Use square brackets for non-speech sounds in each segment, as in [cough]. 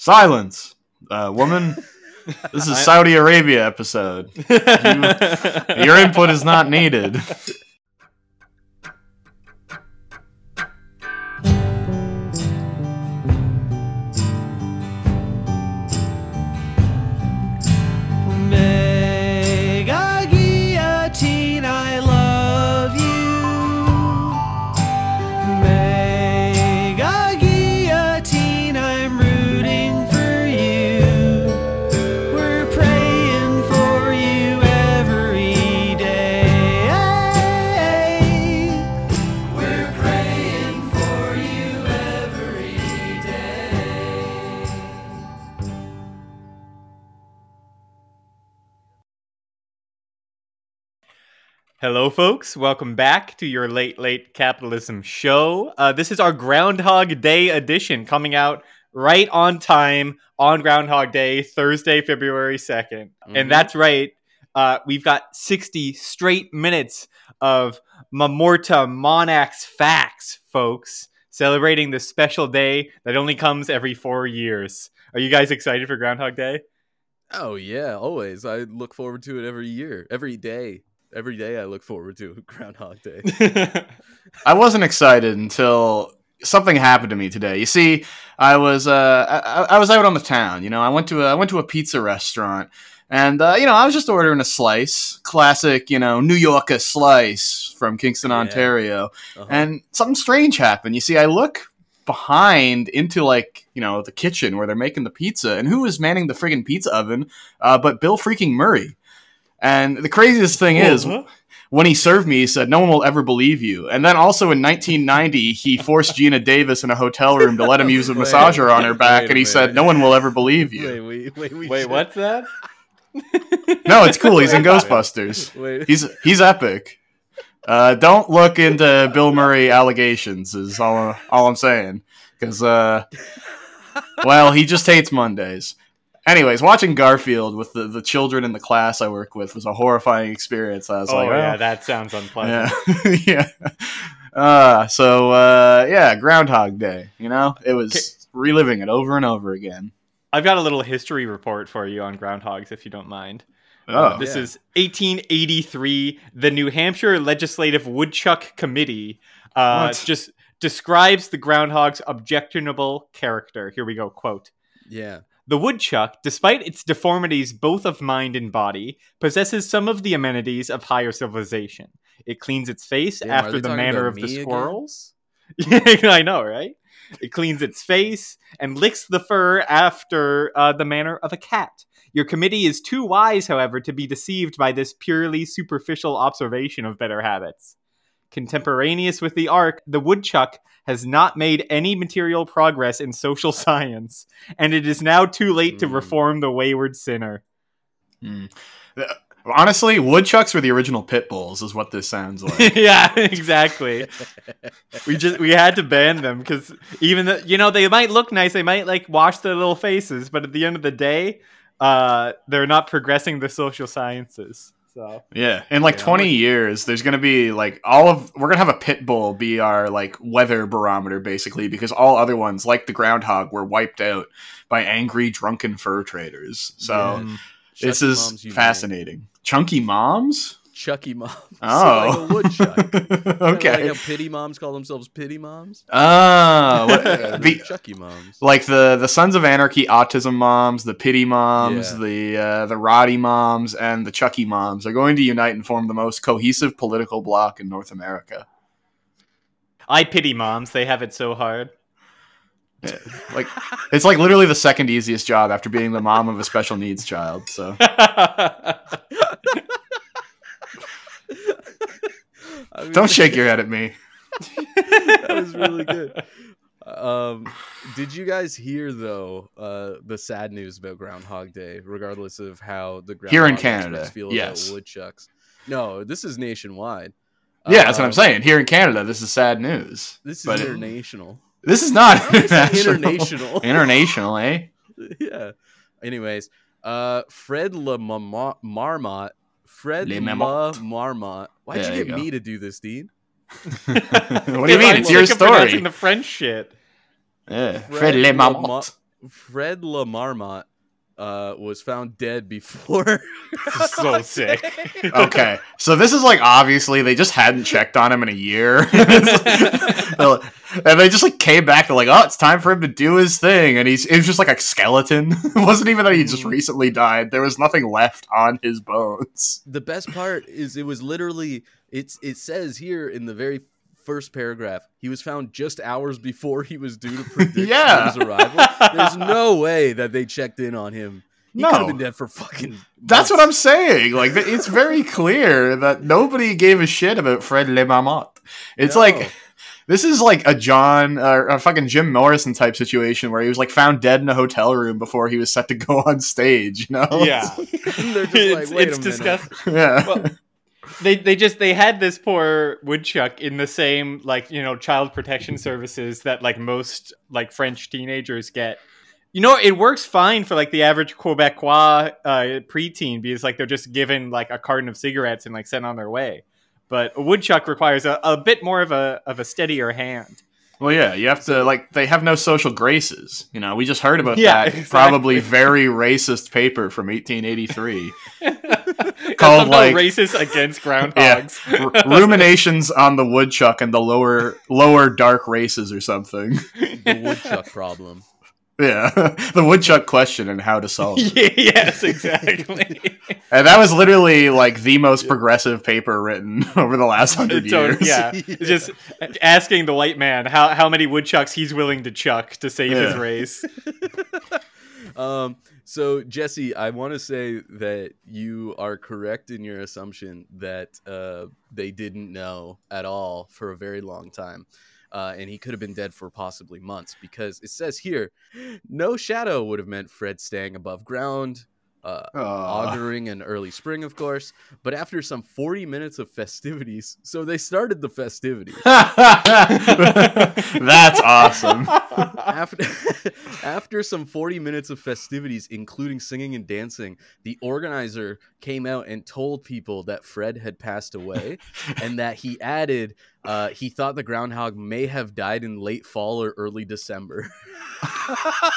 Silence, uh, woman. [laughs] This is Saudi Arabia episode. [laughs] You- your input is not needed. [laughs] Hello, folks. Welcome back to your late, late capitalism show. Uh, this is our Groundhog Day edition coming out right on time on Groundhog Day, Thursday, February 2nd. Mhm. And that's right. Uh, we've got 60 straight minutes of Marmota monax facts, folks, celebrating this special day that only comes every four years. Are you guys excited for Groundhog Day? Oh yeah, always. I look forward to it every year, every day. Every day I look forward to [laughs] Groundhog Day. [laughs] I wasn't excited until something happened to me today. You see, I was uh, I, I was out on the town. You know, I went to a, I went to a pizza restaurant, and uh, you know, I was just ordering a slice, classic, you know, New Yorker slice from Kingston, Yeah. Ontario, Uh-huh. and something strange happened. You see, I look behind into like you know the kitchen where they're making the pizza, and who is manning the friggin' pizza oven? Uh, but Bill freaking Murray. And the craziest thing is, Uh-huh. when he served me, he said, "No one will ever believe you." And then also in 1990, he forced [laughs] Geena Davis in a hotel room to let him use a [laughs] Wait, massager on her back, wait and a he said, "No one will ever believe you." wait, wait, wait, we Wait, what's that? No, it's cool. He's in [laughs] Ghostbusters. Wait, He's he's epic. Uh, don't look into Bill Murray allegations. Is all all I'm saying. Because uh, well, he just hates Mondays. Anyways, watching Garfield with the, the children in the class I work with was a horrifying experience. I was Oh, like, oh yeah, that sounds unpleasant. yeah, [laughs] yeah. Uh, so uh, yeah, Groundhog Day. You know, it was reliving it over and over again. I've got a little history report for you on groundhogs, if you don't mind. Oh, this yeah. is 1883. The New Hampshire Legislative Woodchuck Committee uh, just describes the groundhog's objectionable character. Here we go. Quote. yeah. The woodchuck, despite its deformities both of mind and body, possesses some of the amenities of higher civilization. It cleans its face Damn, after the manner of the squirrels. [laughs] I know, right? It cleans its face and licks the fur after uh, the manner of a cat. Your committee is too wise, however, to be deceived by this purely superficial observation of better habits. Contemporaneous with the ark, the woodchuck has not made any material progress in social [laughs] science, and it is now too late to Hmm. reform the wayward sinner. Uh, Honestly, woodchucks were the original pit bulls, is what this sounds [laughs] like. yeah, exactly. we just we had to ban them because even the, you know they might look nice, they might like wash their little faces, but at the end of the day, uh, they're not progressing the social sciences. So Yeah, in like Yeah, 20 like- years, there's gonna be like all of we're gonna have a pit bull be our like weather barometer basically because all other ones like the groundhog were wiped out by angry drunken fur traders. So Yeah. this is moms fascinating. Chunky moms? Chucky moms. Oh, [laughs] so like a woodchuck. [laughs] okay. Like how pity moms call themselves pity moms. Oh, what- [laughs] the- Chucky moms. like the the Sons of Anarchy autism moms, the pity moms, Yeah. the uh, the Roddy moms, and the Chucky moms are going to unite and form the most cohesive political bloc in North America. I pity moms; they have it so hard. Yeah, like it's like literally the second easiest job after being the mom of a special needs child. So I mean, don't shake [laughs] your head at me. that was really good. Um, did you guys hear though uh, the sad news about Groundhog Day? Regardless of how the Here in groundhog Canada, feel yes. about woodchucks. No, this is nationwide. Yeah, that's what I'm Um, saying. Here in Canada, this is sad news. This is But it- international. This is not [laughs] How is that international. international. [laughs] International, eh? yeah. Anyways, uh, Fred Le Marmot, Fred Le Marmot. Marmot. Why'd There you you get go. me to do this, Dean? [laughs] what do you mean? It's your sick of pronouncing story. The French shit. Yeah. Fred Fred Le Le Marmot. Mar- Fred Lamarmont uh, was found dead before. [laughs] so [laughs] sick. Okay, so this is like obviously they just hadn't checked on him in a year, [laughs] and they just like came back to like, oh, it's time for him to do his thing, and he's it was just like a skeleton. it wasn't even that he just recently died. There was nothing left on his bones. the best part is it was literally it's it says here in the very first paragraph he was found just hours before he was due to [laughs] predict Yeah. his arrival. There's no [laughs] way that they checked in on him. He No. could have been dead for fucking. That's what. I'm saying. Like it's very clear that nobody gave a shit about Fred Le Marmot. It's No. like this is like a John uh, a fucking Jim Morrison type situation where he was like found dead in a hotel room before he was set to go on stage. You know? yeah, [laughs] They're just it's, like, wait it's a minute. disgusting. yeah. Well, they they just they had this poor woodchuck in the same like you know child protection services that like most like French teenagers get. You know, it works fine for like the average Quebecois uh, preteen because like they're just given like a carton of cigarettes and like sent on their way. But a woodchuck requires a, a bit more of a of a steadier hand. Well, yeah, you have to like they have no social graces. You know, we just heard about Yeah, that [laughs] exactly. probably very racist paper from 1883. [laughs] [laughs] Called Called, like- racist against [laughs] Yeah. groundhogs. [laughs] R- ruminations on the woodchuck and the lower lower dark races or something. the woodchuck problem. Yeah, the woodchuck question and how to solve it. Yes, exactly. And that was literally like the most progressive paper written over the last hundred So, years. yeah, just asking the white man how, how many woodchucks he's willing to chuck to save his race. Um, so Jesse, I want to say that you are correct in your assumption that uh, they didn't know at all for a very long time. Uh, and he could have been dead for possibly months because it says here, no shadow would have meant Fred staying above ground, uh, auguring an early spring, of course. But after some 40 minutes of festivities, so they started the festivities. [laughs] That's awesome. After [laughs] after some 40 minutes of festivities including singing and dancing the organizer came out and told people that fred had passed away [laughs] and that he added uh, he thought the groundhog may have died in late fall or early december [laughs]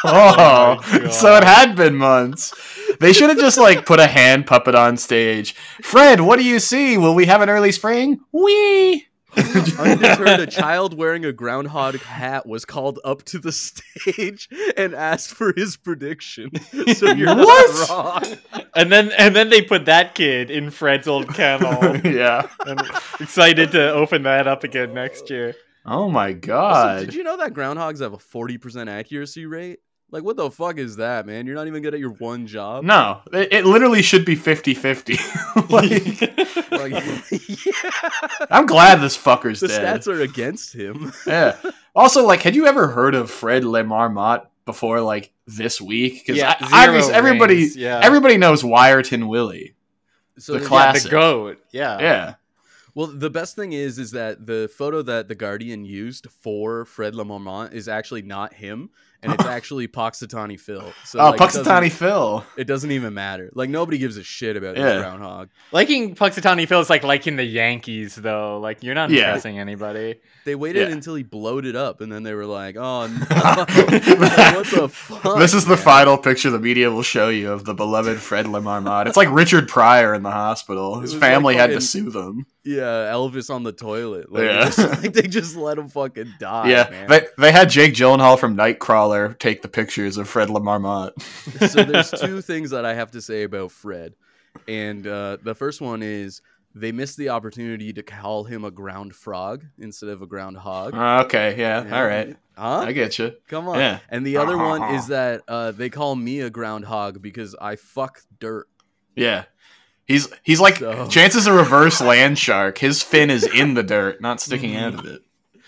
Oh, my so it had been months. They should have just like put a hand puppet on stage. Fred, what do you see? Will we have an early spring? Wee. [laughs] undeterred a child wearing a groundhog hat was called up to the stage and asked for his prediction [laughs] so you're What? not wrong and then and then they put that kid in Fred's old kennel. [laughs] yeah. and excited to open that up again next year. Oh my Also, god. did you know that groundhogs have a 40% accuracy rate? Like, what the fuck is that, man? You're not even good at your one job? No, it, it literally should be 50-50. [laughs] like, Like, [laughs] yeah. I'm glad this fucker's dead. The dead. stats are against him. [laughs] yeah. Also, like, had you ever heard of Fred Le Marmot before, like, this week? Because Yeah, obviously everybody, rings, yeah. everybody knows Wiarton Willie. So The yeah, class- Yeah, Classic. the goat. Yeah. Yeah. Well, the best thing is, is that the photo that the Guardian used for Fred Lamont is actually not him, and it's actually Punxsutawney Phil. So oh, like, it Phil. It doesn't even matter. Like nobody gives a shit about Yeah. this groundhog. Liking Punxsutawney feels like liking the Yankees, though. Like you're not Yeah. impressing anybody. They waited Yeah. until he blowed it up, and then they were like, "Oh no, [laughs] what the fuck?" this is the final picture the media will show you of the beloved Fred Le It's like Richard Pryor in the hospital. His It was like family had to fucking- sue them. Yeah, Elvis on the toilet. Like, Yeah. just- [laughs] like, they just let him fucking die. yeah, man. they, they had Jake Gyllenhaal from Nightcrawler take the pictures of Fred Le Marmot. [laughs] so there's [laughs] two things that I have to say about Fred, and uh, the first one is they missed the opportunity to call him a ground frog instead of a ground hog. Uh, okay, yeah, Yeah. all right, Huh? I get you. Come on. Yeah. And the other one is that uh, they call me a groundhog because I fuck dirt. Yeah, he's he's like So- chances a reverse [laughs] land shark. His fin is in the dirt, not [laughs] sticking out of it.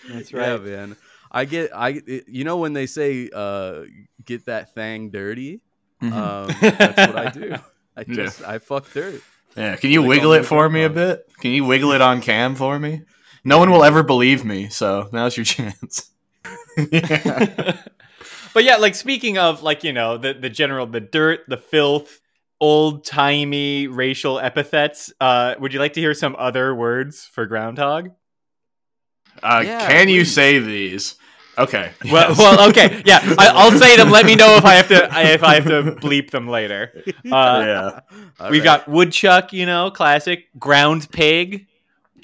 That's Yeah, man. I get I you know when they say uh, get that thing dirty, Mhm. um, that's what I do. [laughs] I Yeah. just I fuck dirt. yeah, can you they wiggle it for me a bit? Can you wiggle it on cam for me? No one will ever believe me, so now's your chance. yeah. but yeah, like speaking of like you know the the general the dirt, the filth, old timey racial epithets. Uh, would you like to hear some other words for groundhog? Uh, Yeah, can you say these? Okay. [laughs] Well, yes. well, okay, yeah. [laughs] I, I'll say them. Let me know if I have to if I have to bleep them later. [laughs] Uh, yeah. All we right. got woodchuck, you know, classic. Ground pig,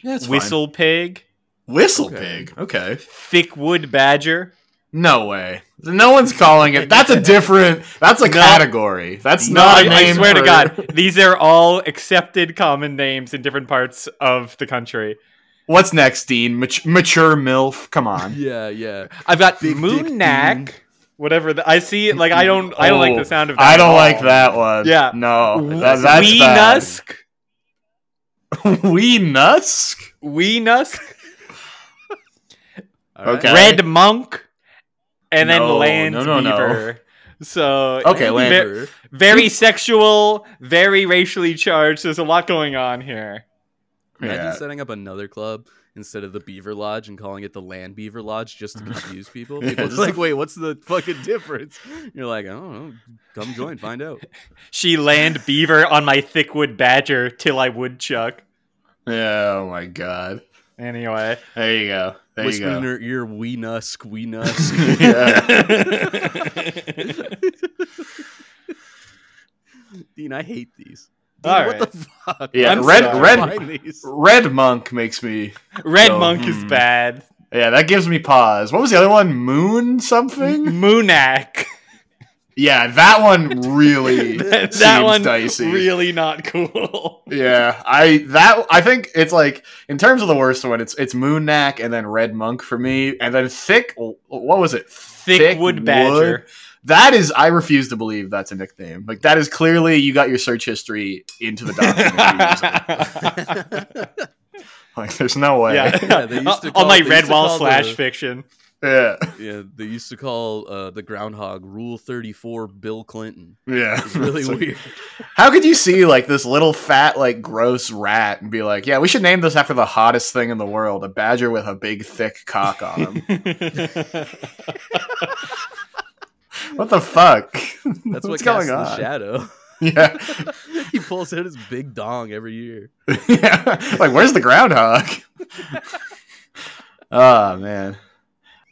Yeah, it's fine. whistle pig, Whistle Okay. pig. Okay. thick wood badger. No way. No one's calling it. That's a [laughs] different. That's a No. category. That's No, not I, a I name. I swear to God, [laughs] these are all accepted common names in different parts of the country. What's next, Dean? Mat- mature milf. Come on. Yeah, yeah. I've got Big dick Moonak, whatever. The, I see. Like I don't. I don't like Oh, the sound of that. I don't all. like that one. Yeah. No. That, that's Wee bad. Nusk. [laughs] Wee Nusk. Wee Nusk. All right. Okay. Red Monk. And then No, Land no, no, no. Beaver. So Okay, ve- Beaver. very sexual, very racially charged. There's a lot going on here. Imagine Yeah. setting up another club instead of the Beaver Lodge and calling it the Land Beaver Lodge just to [laughs] confuse people. Yeah, People are just- like, wait, what's the fucking difference? You're like, I don't know. Come join, find out. [laughs] She land beaver on my thickwood badger till I woodchuck. Yeah. Oh my god. Anyway. There you go. There Whisper you in her ear, wee nusk, wee nusk. [laughs] [laughs] Dean, I hate these. Dean, All what the fuck? Yeah, I'm red, sorry. red, red monk makes me. Red So, monk is hmm. bad. Yeah, that gives me pause. What was the other one? Moon something? Moonak. Yeah, that one [laughs] really that seems one dicey. really not cool. [laughs] Yeah, I that I think it's like in terms of the worst one, it's it's Moonnack and then Red Monk for me, and then thick. What was it? Thick Wood badger. That is, I refuse to believe that's a nickname. Like that is clearly you got your search history into the document. [laughs] like, there's no way. yeah, Yeah, they used to on my they used red wall slash the- fiction. Yeah, Yeah, they used to call uh, the groundhog Rule 34 Bill Clinton. yeah. It's really [laughs] It's like, weird. How could you see like this little fat, like gross rat and be like, yeah, we should name this after the hottest thing in the world, a badger with a big, thick cock on him. [laughs] what the fuck? That's What's what going casts the on? shadow. [laughs] Yeah. he pulls out his big dong every year. yeah. Like, where's the groundhog? oh man,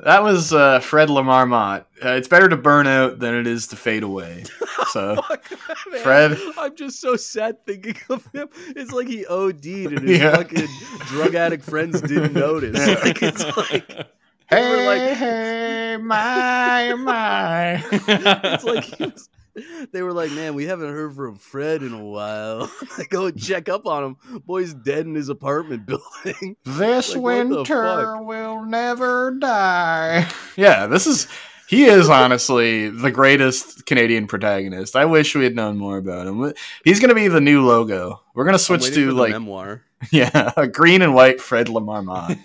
that was uh, Fred Lamar Mott. Uh, it's better to burn out than it is to fade away. [laughs] So Fuck, man. Fred? I'm just so sad thinking of him. It's like he OD'd and his Yeah. fucking drug addict friends didn't [laughs] notice. Yeah. Like it's like hey, were like- hey, my, my. [laughs] it's like he was, [laughs] they were like, man, we haven't heard from Fred in a while. [laughs] Go check up on him. Boy's dead in his apartment [laughs] building. This Like, winter will never die. Yeah, this is. He is honestly the greatest Canadian protagonist. I wish we had known more about him. He's going to be the new logo. We're going to switch to like memoir. yeah, a green and white Fred Lamar Mott.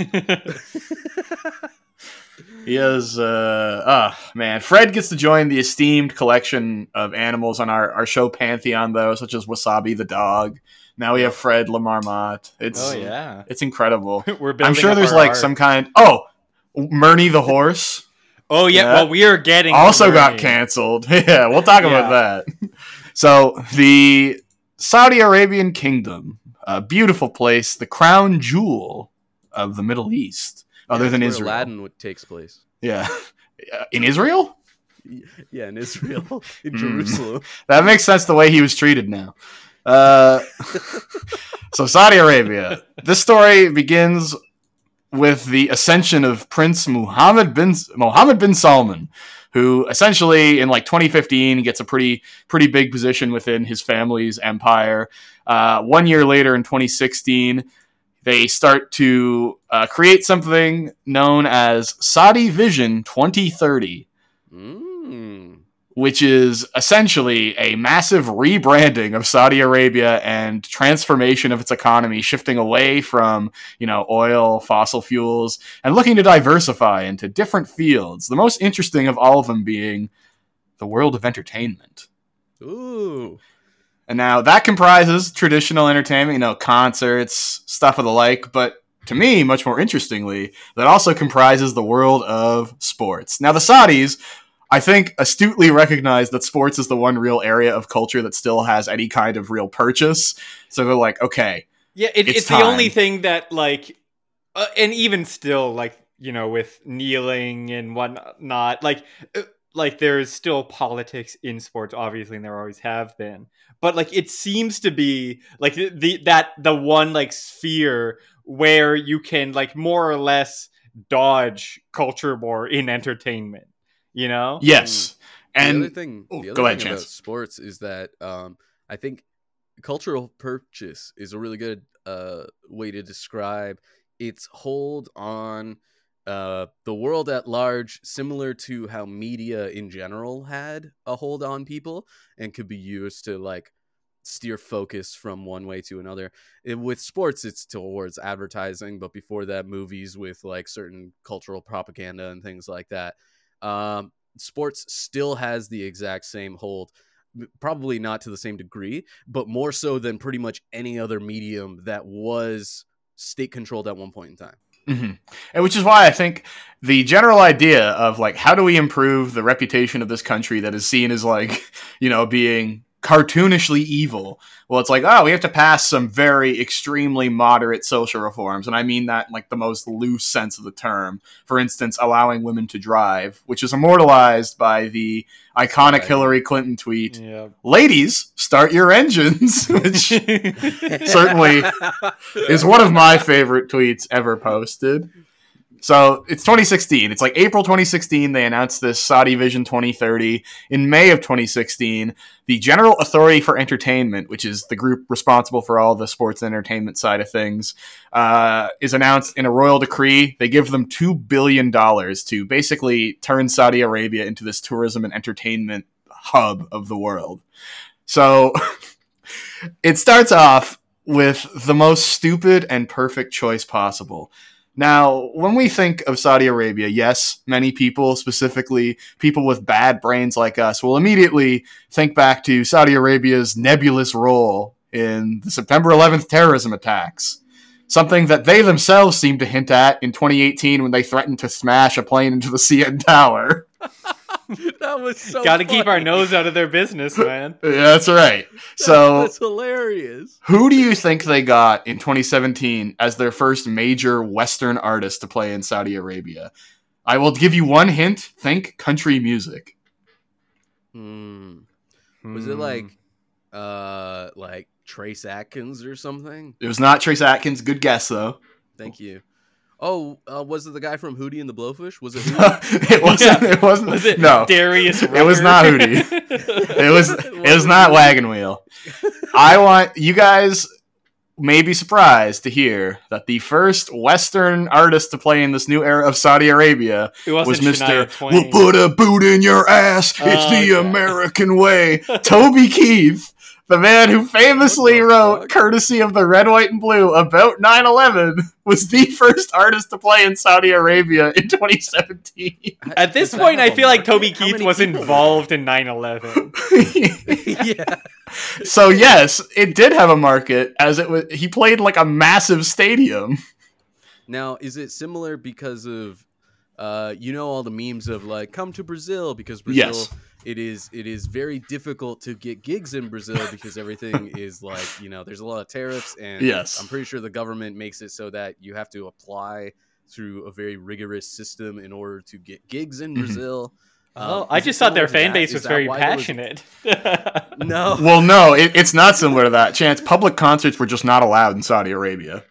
He is, uh, oh man. Fred gets to join the esteemed collection of animals on our, our show Pantheon, though, such as Wasabi the dog. Now we have Fred Lamar Mott. It's, oh yeah, it's incredible. [laughs] we're building. I'm sure there's like art. some kind. Oh, Murney the horse [laughs] Oh yeah, Yeah. well we are getting also got canceled. [laughs] yeah, we'll talk about that. So the Saudi Arabian kingdom, a beautiful place, the crown jewel of the Middle East, other than Israel. Aladdin takes place. Yeah, in Israel. Yeah, in Israel, [laughs] in Mm. Jerusalem. That makes sense the way he was treated now. Uh, [laughs] so Saudi Arabia. This story begins with the ascension of Prince Muhammad bin Mohammed bin Salman, who essentially in like 2015 gets a pretty pretty big position within his family's empire. Uh, one year later, in 2016, they start to uh, create something known as Saudi Vision 2030 Mm. which is essentially a massive rebranding of Saudi Arabia and transformation of its economy, shifting away from, you know, oil, fossil fuels, and looking to diversify into different fields. The most interesting of all of them being the world of entertainment. Ooh. And now that comprises traditional entertainment, you know, concerts, stuff of the like, but to me, much more interestingly, that also comprises the world of sports. Now, the Saudis, I think, astutely recognize that sports is the one real area of culture that still has any kind of real purchase. So they're like, okay, Yeah, it, It's it's, the only thing that like, uh, and even still, like you know, with kneeling and whatnot. Like, uh, like there's still politics in sports, obviously, and there always have been. But like, it seems to be like the, the that the one like sphere where you can like more or less dodge culture war in entertainment. You know? Yes. the And other thing, oh, the other go ahead, thing about Chance. sports is that um, I think cultural purchase is a really good uh, way to describe its hold on uh, the world at large, similar to how media in general had a hold on people and could be used to like steer focus from one way to another. It- with sports, it's towards advertising, but before that, movies with like certain cultural propaganda and things like that. Um, sports still has the exact same hold probably not to the same degree but more so than pretty much any other medium that was state controlled at one point in time Mhm. And which is why I think the general idea of like how do we improve the reputation of this country that is seen as like [laughs] you know being cartoonishly evil. Well, it's like oh we have to pass some very extremely moderate social reforms, and I mean that in like the most loose sense of the term. For instance, allowing women to drive, which is immortalized by the iconic Right. Hillary Clinton tweet, Yeah. "Ladies, start your engines," [laughs] which [laughs] certainly is one of my favorite tweets ever posted. So it's 2016. It's like April 2016. They announced this Saudi Vision 2030. In May of 2016, the General Authority for Entertainment, which is the group responsible for all the sports and entertainment side of things, uh, is announced in a royal decree. They give them two billion dollars to basically turn Saudi Arabia into this tourism and entertainment hub of the world. So [laughs] it starts off with the most stupid and perfect choice possible. Now, when we think of Saudi Arabia, yes, many people, specifically people with bad brains like us, will immediately think back to Saudi Arabia's nebulous role in the September 11th terrorism attacks. Something that they themselves seemed to hint at in 2018 when they threatened to smash a plane into the CN Tower. [laughs] [laughs] that was so Got to keep our nose out of their business, man. [laughs] Yeah, that's right. [laughs] So, that's hilarious Who do you think they got in 2017 as their first major Western artist to play in Saudi Arabia? I will give you one hint. Think country music. Hmm. was it like uh like trace atkins or something It was not Trace Atkins. Good guess, though. thank you oh uh, was it the guy from hootie and the blowfish was it [laughs] Hootie? it wasn't. It wasn't. Was it no, Darius? It was not Hootie. [laughs] it was. It was not Wagon Wheel. [laughs] I want you guys may be surprised to hear that the first Western artist to play in this new era of Saudi Arabia was Mr. We'll put a boot in your ass. It's Oh, the okay. American way. Toby Keith, the man who famously wrote, fuck? courtesy of the Red, White, and Blue, about 9 11, was the [laughs] first artist to play in Saudi Arabia in 2017. At this point, I feel like Toby Keith was people? involved in 9/11. [laughs] yeah so, yes, it did have a market as it was. He played like a massive stadium. Now, is it similar because of uh you know all the memes of like come to Brazil because Brazil Yes. It is it is very difficult to get gigs in Brazil because everything [laughs] is like, you know, there's a lot of tariffs and Yes. I'm pretty sure the government makes it so that you have to apply through a very rigorous system in order to get gigs in Mhm. Brazil. Oh, Um, I just thought their fan base was very why there was- passionate. [laughs] No. Well, no, it, it's not similar to that. Chance, public concerts were just not allowed in Saudi Arabia.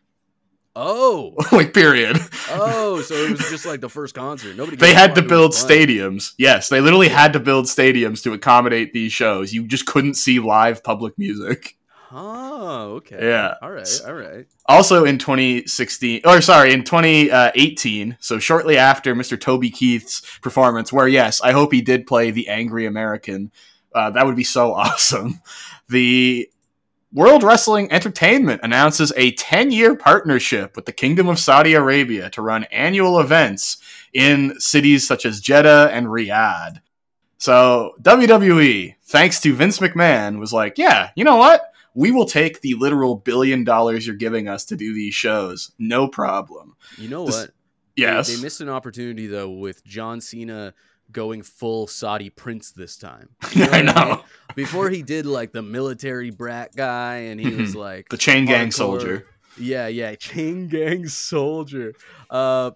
Oh. [laughs] like, period. Oh, so it was just like the first concert. Nobody They had to build stadiums. Yes, they literally had to build stadiums to accommodate these shows. You just couldn't see live public music. Oh, okay. Yeah. All right. All right. Also in 2016, or sorry, in 2018, so shortly after Mr. Toby Keith's performance, where yes, I hope he did play the angry American. Uh, that would be so [laughs] awesome. The World Wrestling Entertainment announces a 10 year partnership with the Kingdom of Saudi Arabia to run annual events in cities such as Jeddah and Riyadh. So, WWE, thanks to Vince McMahon, was like, yeah, you know what? We will take the literal billion dollars you're giving us to do these shows. No problem. You know This- what? They- Yes. They, missed an opportunity though with John Cena going full Saudi prince this time. [laughs] You I what mean? know. Before he did like the military brat guy, and he was like The chain gang hardcore- soldier. Yeah, yeah, [laughs] chain gang soldier. Uh,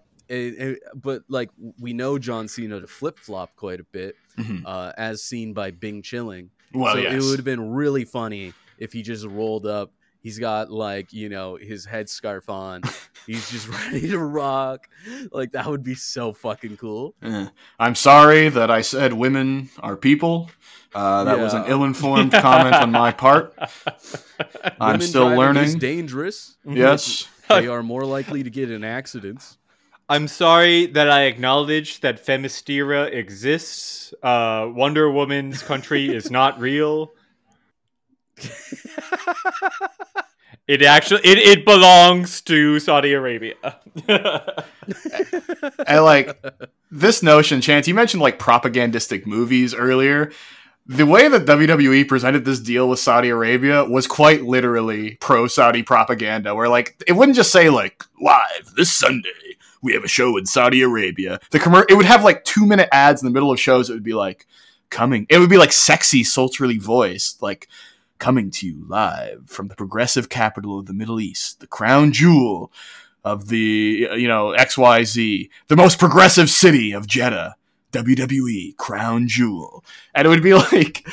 but like we know John Cena to flip flop quite a bit, Mhm. uh, as seen by Bing Chilling. Well, so yes. it would have been really funny if he just rolled up. He's got like you know his headscarf on. [laughs] He's just [laughs] ready to rock. Like that would be so fucking cool. Eh. I'm sorry that I said women are people. Uh, that was an ill-informed [laughs] comment on my part. I'm Women still learning. is dangerous. Yes. They are more likely to get in accidents. I'm sorry that I acknowledge that Themyscira exists. Uh, Wonder Woman's country is not real. It actually it, it belongs to Saudi Arabia. [laughs] And like this notion, Chance, you mentioned like propagandistic movies earlier. The way that WWE presented this deal with Saudi Arabia was quite literally pro Saudi propaganda, where like it wouldn't just say like live this Sunday we have a show in Saudi Arabia. The commer- it would have like two minute ads in the middle of shows. It would be like coming. It would be like sexy, sultry voiced, like coming to you live from the progressive capital of the Middle East, the crown jewel of the you know XYZ, the most progressive city of Jeddah, WWE Crown Jewel. And it would be [laughs] like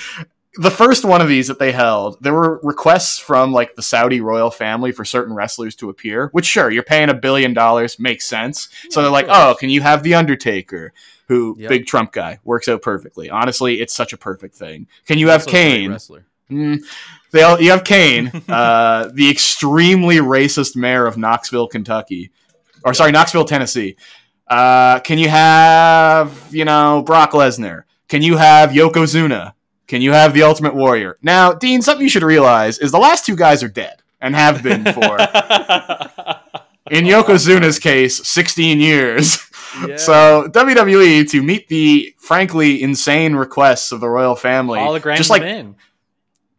the first one of these that they held, there were requests from like the Saudi royal family for certain wrestlers to appear, which sure, you're paying a billion dollars, makes sense. so they're like, "Oh, can you have the Undertaker?" Who Yep. big Trump guy works out perfectly. Honestly, it's such a perfect thing. Can you have Also a great Kane? wrestler. Mm, they all, you have Kane, uh, [laughs] the extremely racist mayor of Knoxville, Kentucky, or sorry, Knoxville, Tennessee. Uh, can you have you know Brock Lesnar? Can you have Yokozuna? Can you have the Ultimate Warrior? Now, Dean, something you should realize is the last two guys are dead and have been for, [laughs] in Yokozuna's case, 16 years. Yeah. [laughs] So WWE to meet the frankly insane requests of the royal family, just like.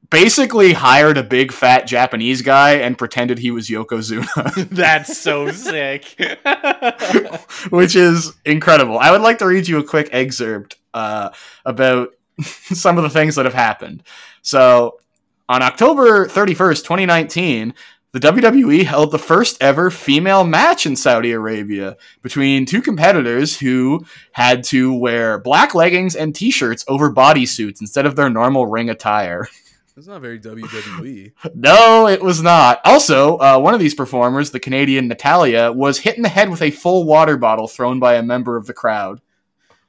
Basically hired a big fat Japanese guy and pretended he was Yokozuna, [laughs] That's so [laughs] sick. [laughs] which is incredible. I would like to read you a quick excerpt uh, about some of the things that have happened. So, on October 31st, 2019, the WWE held the first ever female match in Saudi Arabia between two competitors who had to wear black leggings and t shirts over bodysuits instead of their normal ring attire. That's not very. WWE. [laughs] No, it was not. Also, uh, one of these performers, the Canadian Natalya, was hit in the head with a full water bottle thrown by a member of the crowd.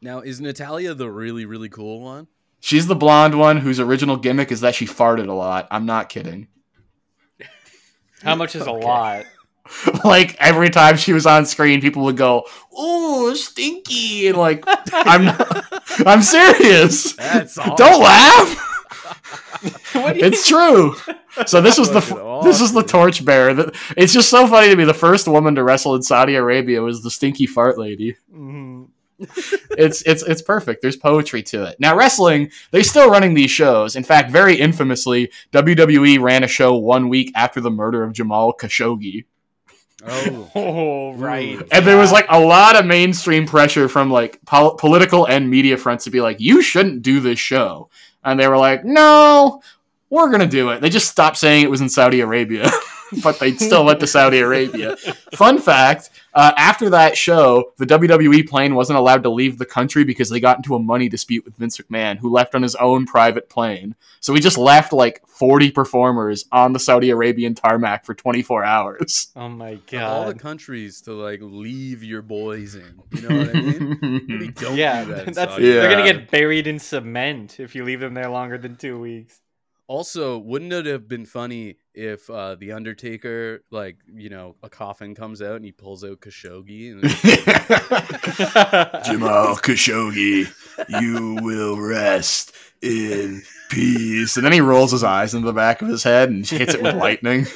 Now, is Natalya the really, really cool one? She's the blonde one whose original gimmick is that she farted a lot. I'm not kidding. How much is a lot? [laughs] like every time she was on screen, people would go, "Ooh, stinky," and like, [laughs] I'm, not, I'm serious. That's Don't laugh. [laughs] What do It's true. [laughs] So this was the Fucking this is the torchbearer. It's just so funny to me. The first woman to wrestle in Saudi Arabia was the stinky fart lady. Mhm. [laughs] It's it's it's perfect. There's poetry to it. Now wrestling, they're still running these shows. In fact, very infamously, WWE ran a show one week after the murder of Jamal Khashoggi. Oh, Oh, right. And there was like a lot of mainstream pressure from like pol- political and media fronts to be like, you shouldn't do this show. And they were like, no, we're to do it. They just stopped saying it was in Saudi Arabia, [laughs] [laughs] but they still went to Saudi Arabia. Fun fact uh, after that show, the WWE plane wasn't allowed to leave the country because they got into a money dispute with Vince McMahon, who left on his own private plane. So he just left like 40 performers on the Saudi Arabian tarmac for 24 hours. [laughs] Oh my Of all the countries to like leave your boys in. You know what I mean? [laughs] Maybe don't Yeah, do that. that's Saudi they're gonna get buried in cement if you leave them there longer than two weeks. Also, wouldn't it have been funny if uh, the Undertaker, like you know, a coffin comes out and he pulls out Khashoggi and [laughs] Jamal Khashoggi, you will rest in peace. And then he rolls his eyes into the back of his head and hits it with [laughs] lightning.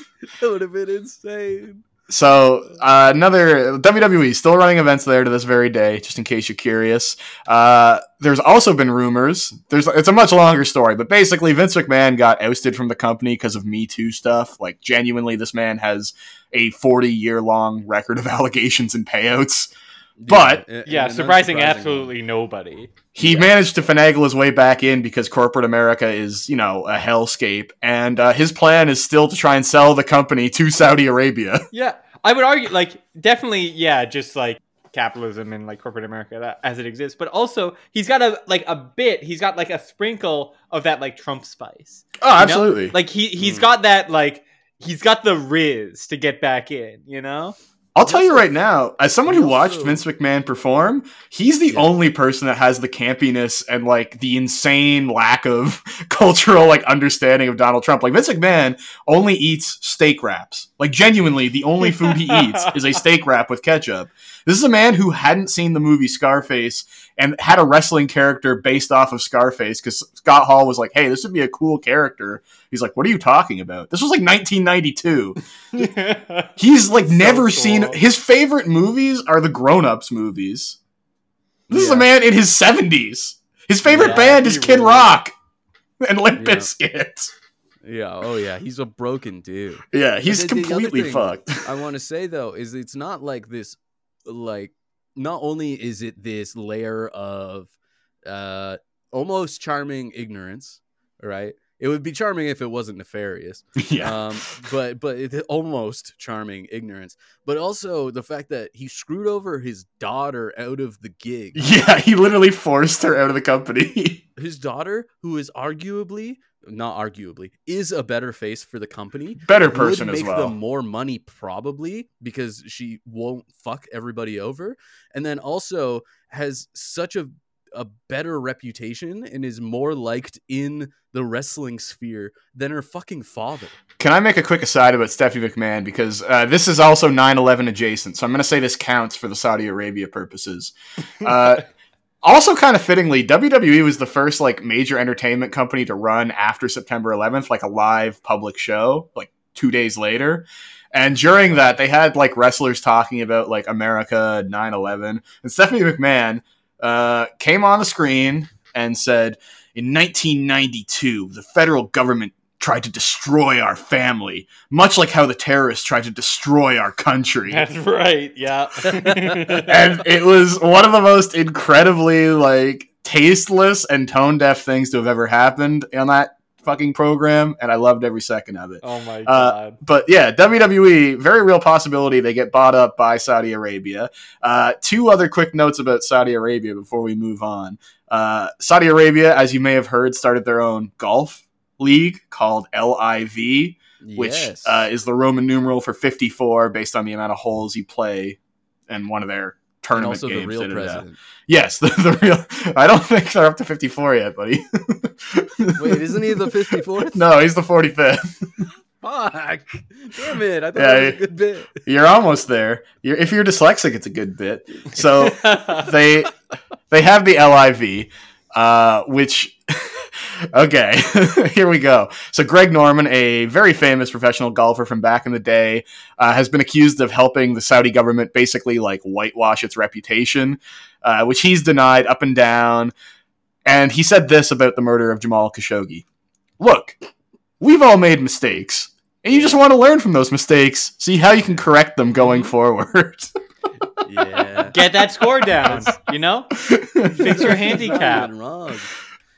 that would have been insane. So uh, another WWE still running events there to this very day, just in case you're curious. Uh, there's also been rumors. There's it's a much longer story, but basically Vince McMahon got ousted from the company because of Me Too stuff. Like genuinely, this man has a 40 year long record of [laughs] allegations and payouts. But- and- yeah, and surprising absolutely nobody. He managed to finagle his way back in because corporate America is, you know, a hellscape, and uh, his plan is still to try and sell the company to Saudi Arabia. [laughs] Yeah, I would argue like definitely yeah, just like capitalism and like corporate America that, as it exists. But also, he's got a like a bit. He's got like a sprinkle of that like Trump spice. Oh, you know? absolutely. Like he he's Mm. got that like he's got the riz to get back in. You know. I'll tell you right now, as someone who watched Vince McMahon perform, he's the Yeah. only person that has the campiness and like the insane lack of [laughs] cultural like understanding of Donald Trump. Like Vince McMahon only eats steak wraps. Like genuinely, the only food he eats is a steak wrap with ketchup. This is a man who hadn't seen the movie Scarface and had a wrestling character based off of Scarface because Scott Hall was like, "Hey, this would be a cool character." He's like, "What are you talking about?" This was like 1992. [laughs] He's like So never cool. seen his favorite movies are the grown-ups movies. This is a man in his 70s. His favorite Yeah, band is Kid really- Rock and Limp Yeah. Bizkit. Yeah. Oh yeah. He's a broken dude. Yeah, he's the- the other completely thing- fucked. I want to say though is it's not like this like not only is it this layer of uh almost charming ignorance, right? It would be charming if it wasn't nefarious. [laughs] yeah. Um but but it almost charming ignorance. But also the fact that he screwed over his daughter out of the gig. [laughs] yeah, he literally forced her out of the company. [laughs] His daughter who is arguably not arguably is a better face for the company Better person would as make well. them more money probably because she won't fuck everybody over and then also has such a a better reputation and is more liked in the wrestling sphere than her fucking father. Can I make a quick aside about Stephanie McMahon because uh, this is also 9/11 adjacent, so I'm going to say this counts for the Saudi Arabia purposes. [laughs] Uh, also, kind of fittingly, WWE was the first like major entertainment company to run after September 11th, like a live public show, like two days later. And during that, they had like wrestlers talking about like America 9/11, and Stephanie McMahon uh, came on the screen and said, "In 1992, the federal government tried to destroy our family, much like how the terrorists tried to destroy our country." [laughs] That's right. Yeah. [laughs] and it was one of the most incredibly like tasteless and tone deaf things to have ever happened on that fucking program, and I loved every second of it. oh my Uh, god. But yeah, WWE, very real possibility they get bought up by Saudi Arabia. Uh, two other quick notes about Saudi Arabia before we move on. Uh, Saudi Arabia, as you may have heard, started their own golf league called LIV, which Yes. uh, is the Roman numeral for 54 based on the amount of holes you play in one of their and tournament games. the real da-da-da. president. Yes, [laughs] the, the real. I don't think they're up to 54 yet, buddy. [laughs] Wait, isn't he the 54th? no, he's the 45th. Fuck. Damn it. I thought Yeah, that was a good bit. You're almost there. You're, if you're dyslexic, it's a good bit. So [laughs] they they have the LIV, uh, which okay, [laughs] here we go. So Greg Norman, a very famous professional golfer from back in the day, uh, has been accused of helping the Saudi government basically like whitewash its reputation, uh, which he's denied up and down. And he said this about the murder of Jamal Khashoggi: "Look, we've all made mistakes." And you just want to learn from those mistakes, see how you can correct them going forward. Yeah. Get that score down. [laughs] You know. Fix your [laughs] handicap. Wrong.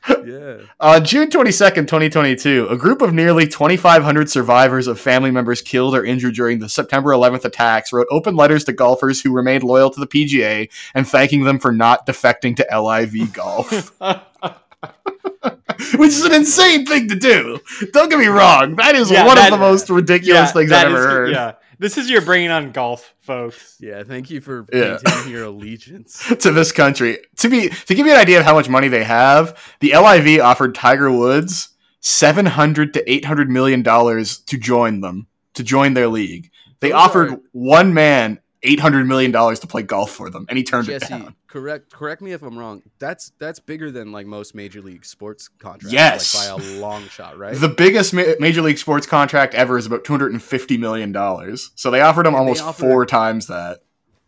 Yeah. On June 22nd, 2022, a group of nearly 2,500 survivors of family members killed or injured during the September 11th attacks wrote open letters to golfers who remained loyal to the PGA and thanking them for not defecting to LIV Golf. [laughs] [laughs] Which is an insane thing to do. Don't get me wrong. That is Yeah, one that- of the most ridiculous things I've ever is- heard. Yeah, this is your bringing on golf, folks. Yeah. Thank you for Yeah. maintaining your allegiance. [laughs] to this country. To be to give you an idea of how much money they have, the LIV offered Tiger Woods seven hundred to eight hundred million dollars to join them to join their league. They Those offered are- one man eight hundred million dollars to play golf for them, and he turned it Jesse, down. correct correct me if I'm wrong. That's that's bigger than like most major league sports contracts. Yes. like by a long shot, right? The biggest ma- major league sports contract ever is about two hundred and fifty million dollars. So they offered him And almost offered- four times that.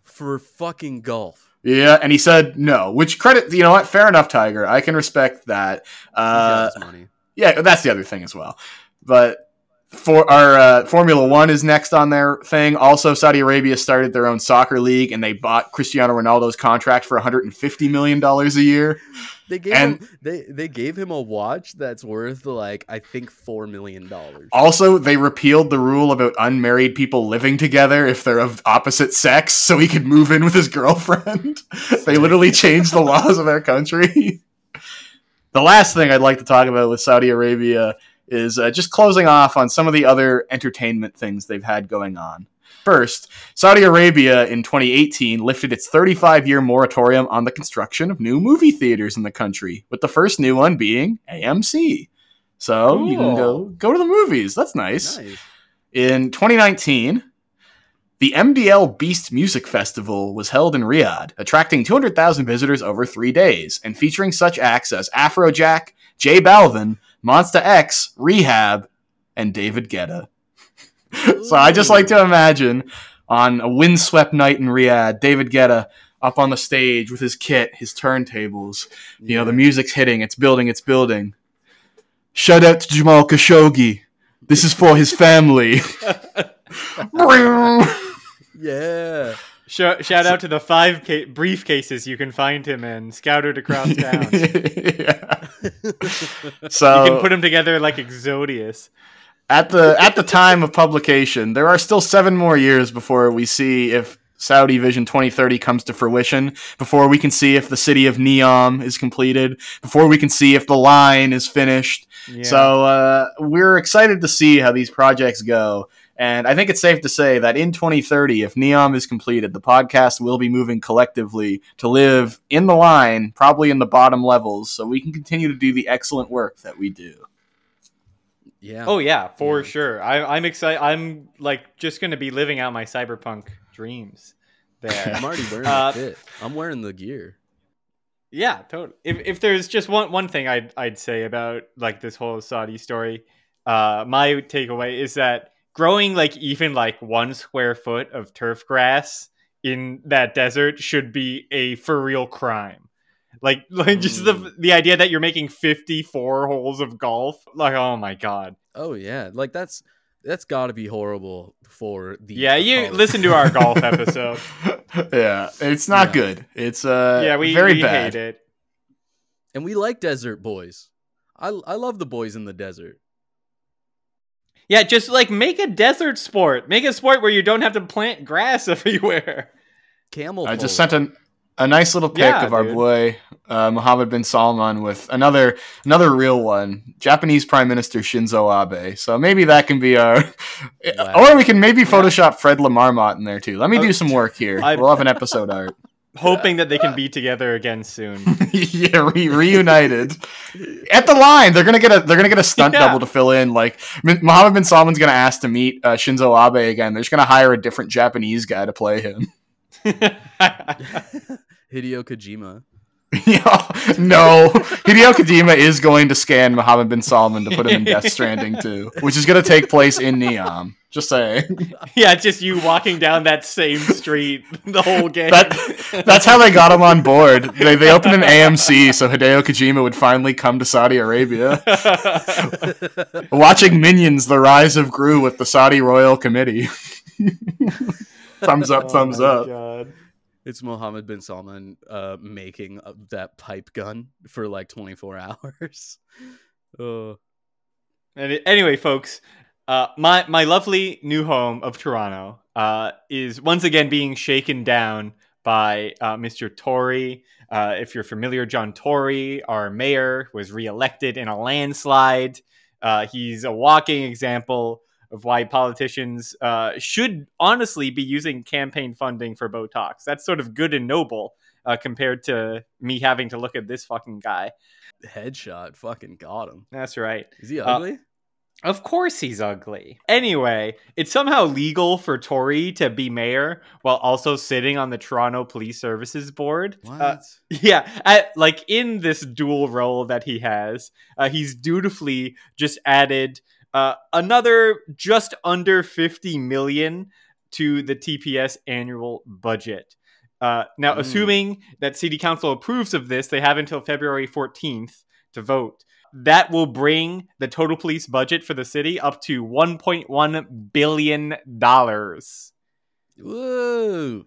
for fucking golf. Yeah, and he said no. Which credit? You know what? Fair enough, Tiger. I can respect that. Uh, money. Yeah, that's the other thing as well. But for our uh, Formula One is next on their thing. Also, Saudi Arabia started their own soccer league, and they bought Cristiano Ronaldo's contract for 150 million dollars a year. They gave And- him they they gave him a watch that's worth like I think four million dollars. Also, they repealed the rule about unmarried people living together if they're of opposite sex, so he could move in with his girlfriend. [laughs] they literally changed the laws of their country. [laughs] the last thing I'd like to talk about with Saudi Arabia is uh, just closing off on some of the other entertainment things they've had going on. First, Saudi Arabia in 2018 lifted its 35 year moratorium on the construction of new movie theaters in the country, with the first new one being AMC. So you can go go to the movies. That's nice. Nice. In 2019, the MDL Beast Music Festival was held in Riyadh, attracting 200,000 visitors over three days, and featuring such acts as Afrojack, J Balvin, Monsta X, Rehab, and David Guetta. [laughs] so I just like to imagine on a windswept night in Riyadh, David Guetta up on the stage with his kit, his turntables. You know, the music's hitting, it's building, it's building. Shout out to Jamal Khashoggi. This is for his family. [laughs] [laughs] Yeah. Shout, shout out to the five ca- briefcases you can find him in, scattered across [laughs] town. [laughs] you Yeah. So can put them together like Exodia. at the at the time of publication, there are still seven more years before we see if Saudi Vision 2030 comes to fruition, before we can see if the city of Neom is completed, before we can see if the line is finished. Yeah. So uh, we're excited to see how these projects go. And I think it's safe to say that in 2030, if Neom is completed, the podcast will be moving collectively to live in the line, probably in the bottom levels, so we can continue to do the excellent work that we do. Yeah. Oh yeah, for Yeah. sure. I, I'm excited. I'm like just gonna be living out my cyberpunk dreams there. [laughs] I'm already wearing Uh, the fit. I'm wearing the gear. yeah, totally. If if there's just one one thing I'd I'd say about like this whole Saudi story, uh, my takeaway is that growing like even like one square foot of turf grass in that desert should be a for real crime. Like, [laughs] like just the Mm. the idea that you're making 54 holes of golf, like, oh my god. Oh yeah, like that's that's got to be horrible for the. Yeah, you ecology. listen to our golf [laughs] episode. yeah, it's not Yeah. good. It's uh, yeah, we, very we bad. hate it. and we like desert boys. I I love the boys in the desert. Yeah, just like make a desert sport. Make a sport where you don't have to plant grass [laughs] everywhere. Camel. I just sent a, a nice little pic Yeah, of our dude. boy uh, Mohammed bin Salman with another another real one, Japanese Prime Minister Shinzo Abe. So maybe that can be our, Wow. or we can maybe Photoshop Fred Lamarmont in there too. Let me do some work here. I- we'll have an episode art. Hoping that they can [laughs] be together again soon. [laughs] yeah, re- reunited at the line. They're gonna get a they're gonna get a stunt Yeah. double to fill in. Like M- Mohammed bin Salman's gonna ask to meet uh, Shinzo Abe again. They're just gonna hire a different Japanese guy to play him. [laughs] Hideo Kojima. Yeah, [laughs] no, Hideo Kojima is going to scan Mohammed bin Salman to put him in Death [laughs] Stranding too, which is going to take place in Neom. Just saying. [laughs] yeah, it's just you walking down that same street the whole game. That that's how they got him on board. They they opened an AMC so Hideo Kojima would finally come to Saudi Arabia. Watching Minions: The Rise of Gru with the Saudi Royal Committee. thumbs up, Oh thumbs up. God. It's Mohammed bin Salman uh, making that pipe gun for like 24 [laughs] hours. Oh, And anyway, folks, uh, my my lovely new home of Toronto uh, is once again being shaken down by uh, Mr. Tory. Uh, if you're familiar, John Tory, our mayor, was reelected in a landslide. Uh, he's a walking example of why politicians uh, should honestly be using campaign funding for Botox. That's sort of good and noble uh, compared to me having to look at this fucking guy. headshot. Fucking got him. That's right. Is he Uh, ugly? Of course he's ugly. Anyway, it's somehow legal for Tory to be mayor while also sitting on the Toronto Police Services Board. what? Uh, [laughs] yeah, at, like in this dual role that he has, uh, he's dutifully just added uh, another just under 50 million to the TPS annual budget. Uh, now, Mm. assuming that City Council approves of this, they have until February 14th to vote. that will bring the total police budget for the city up to 1.1 billion dollars. Whoa.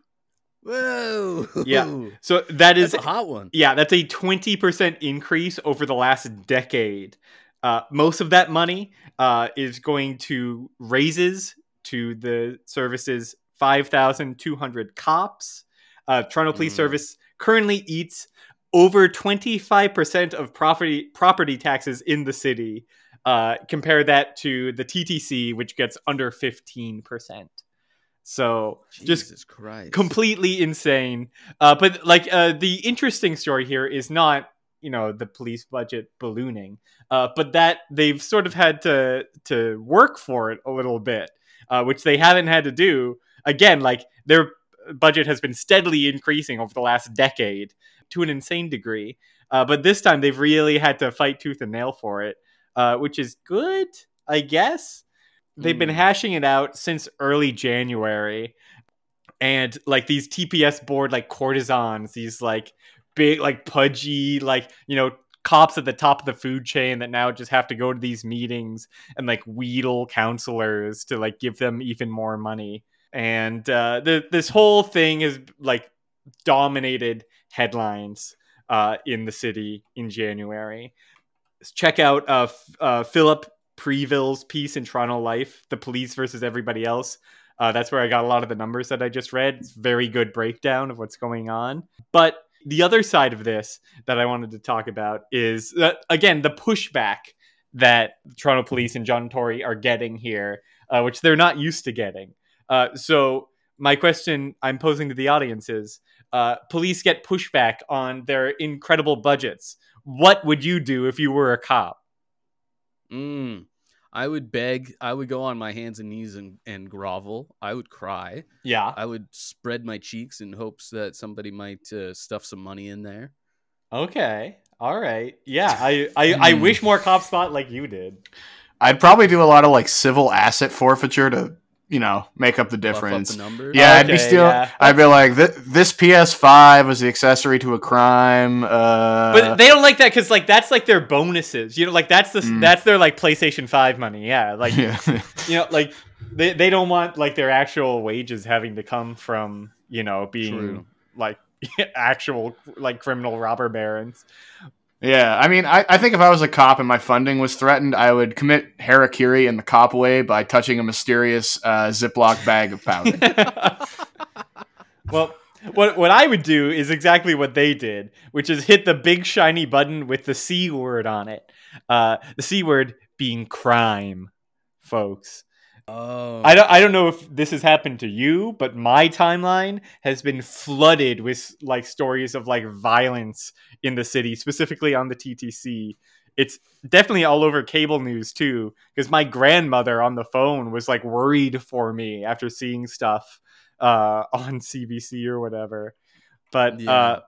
Whoa. Yeah. [laughs] So that is That's a hot one. Yeah, that's a 20% increase over the last decade. Uh, most of that money uh, is going to raises to the service's 5,200 cops. Uh, Toronto Police Mm. Service currently eats over 25% of property property taxes in the city. Uh, compare that to the TTC, which gets under 15%. So just Jesus Christ. completely insane. Uh, but like uh, the interesting story here is not you know the police budget ballooning, uh, but that they've sort of had to to work for it a little bit, uh, which they haven't had to do. Again, like their budget has been steadily increasing over the last decade to an insane degree. Uh, but this time they've really had to fight tooth and nail for it, uh, which is good, I guess. They've been Mm. hashing it out since early January, and like these TPS board like courtesans, these like big like pudgy like you know cops at the top of the food chain that now just have to go to these meetings and like wheedle counselors to like give them even more money. And uh, the, this whole thing is like dominated headlines uh, in the city in January. Check out uh, uh, Philip Preville's piece in Toronto Life, The Police versus Everybody Else. Uh, that's where I got a lot of the numbers that I just read. It's very good breakdown of what's going on. But the other side of this that I wanted to talk about is, again, the pushback that Toronto Police and John Tory are getting here, uh, which they're not used to getting. Uh, so, my question I'm posing to the audience is uh, police get pushback on their incredible budgets. What would you do if you were a cop? Mm. I would beg. I would go on my hands and knees and, and grovel. I would cry. Yeah. I would spread my cheeks in hopes that somebody might uh, stuff some money in there. Okay. All right. Yeah. I, I, I Hmm. wish more cops thought like you did. I'd probably do a lot of like civil asset forfeiture to, you know, make up the Buff up difference. the numbers. Yeah, I'd be still. yeah. I'd be like, "Th- this PS5 was the accessory to a crime. Uh, But they don't like that because like that's like their bonuses. You know, like that's the Mm. that's their like PlayStation Five money. Yeah. Like yeah. you know, like they, they don't want like their actual wages having to come from you know being True. like [laughs] actual like criminal robber barons. Yeah, I mean, I, I think if I was a cop and my funding was threatened, I would commit harakiri in the cop way by touching a mysterious uh, Ziploc bag of powder. [laughs] [laughs] well, what what I would do is exactly what they did, which is hit the big shiny button with the C word on it. Uh, the C word being crime, folks. Oh, I don't I don't know if this has happened to you, but my timeline has been flooded with like stories of like violence in the city, specifically on the TTC. It's definitely all over cable news too, because my grandmother on the phone was like worried for me after seeing stuff uh, on CBC or whatever. But Yeah. uh,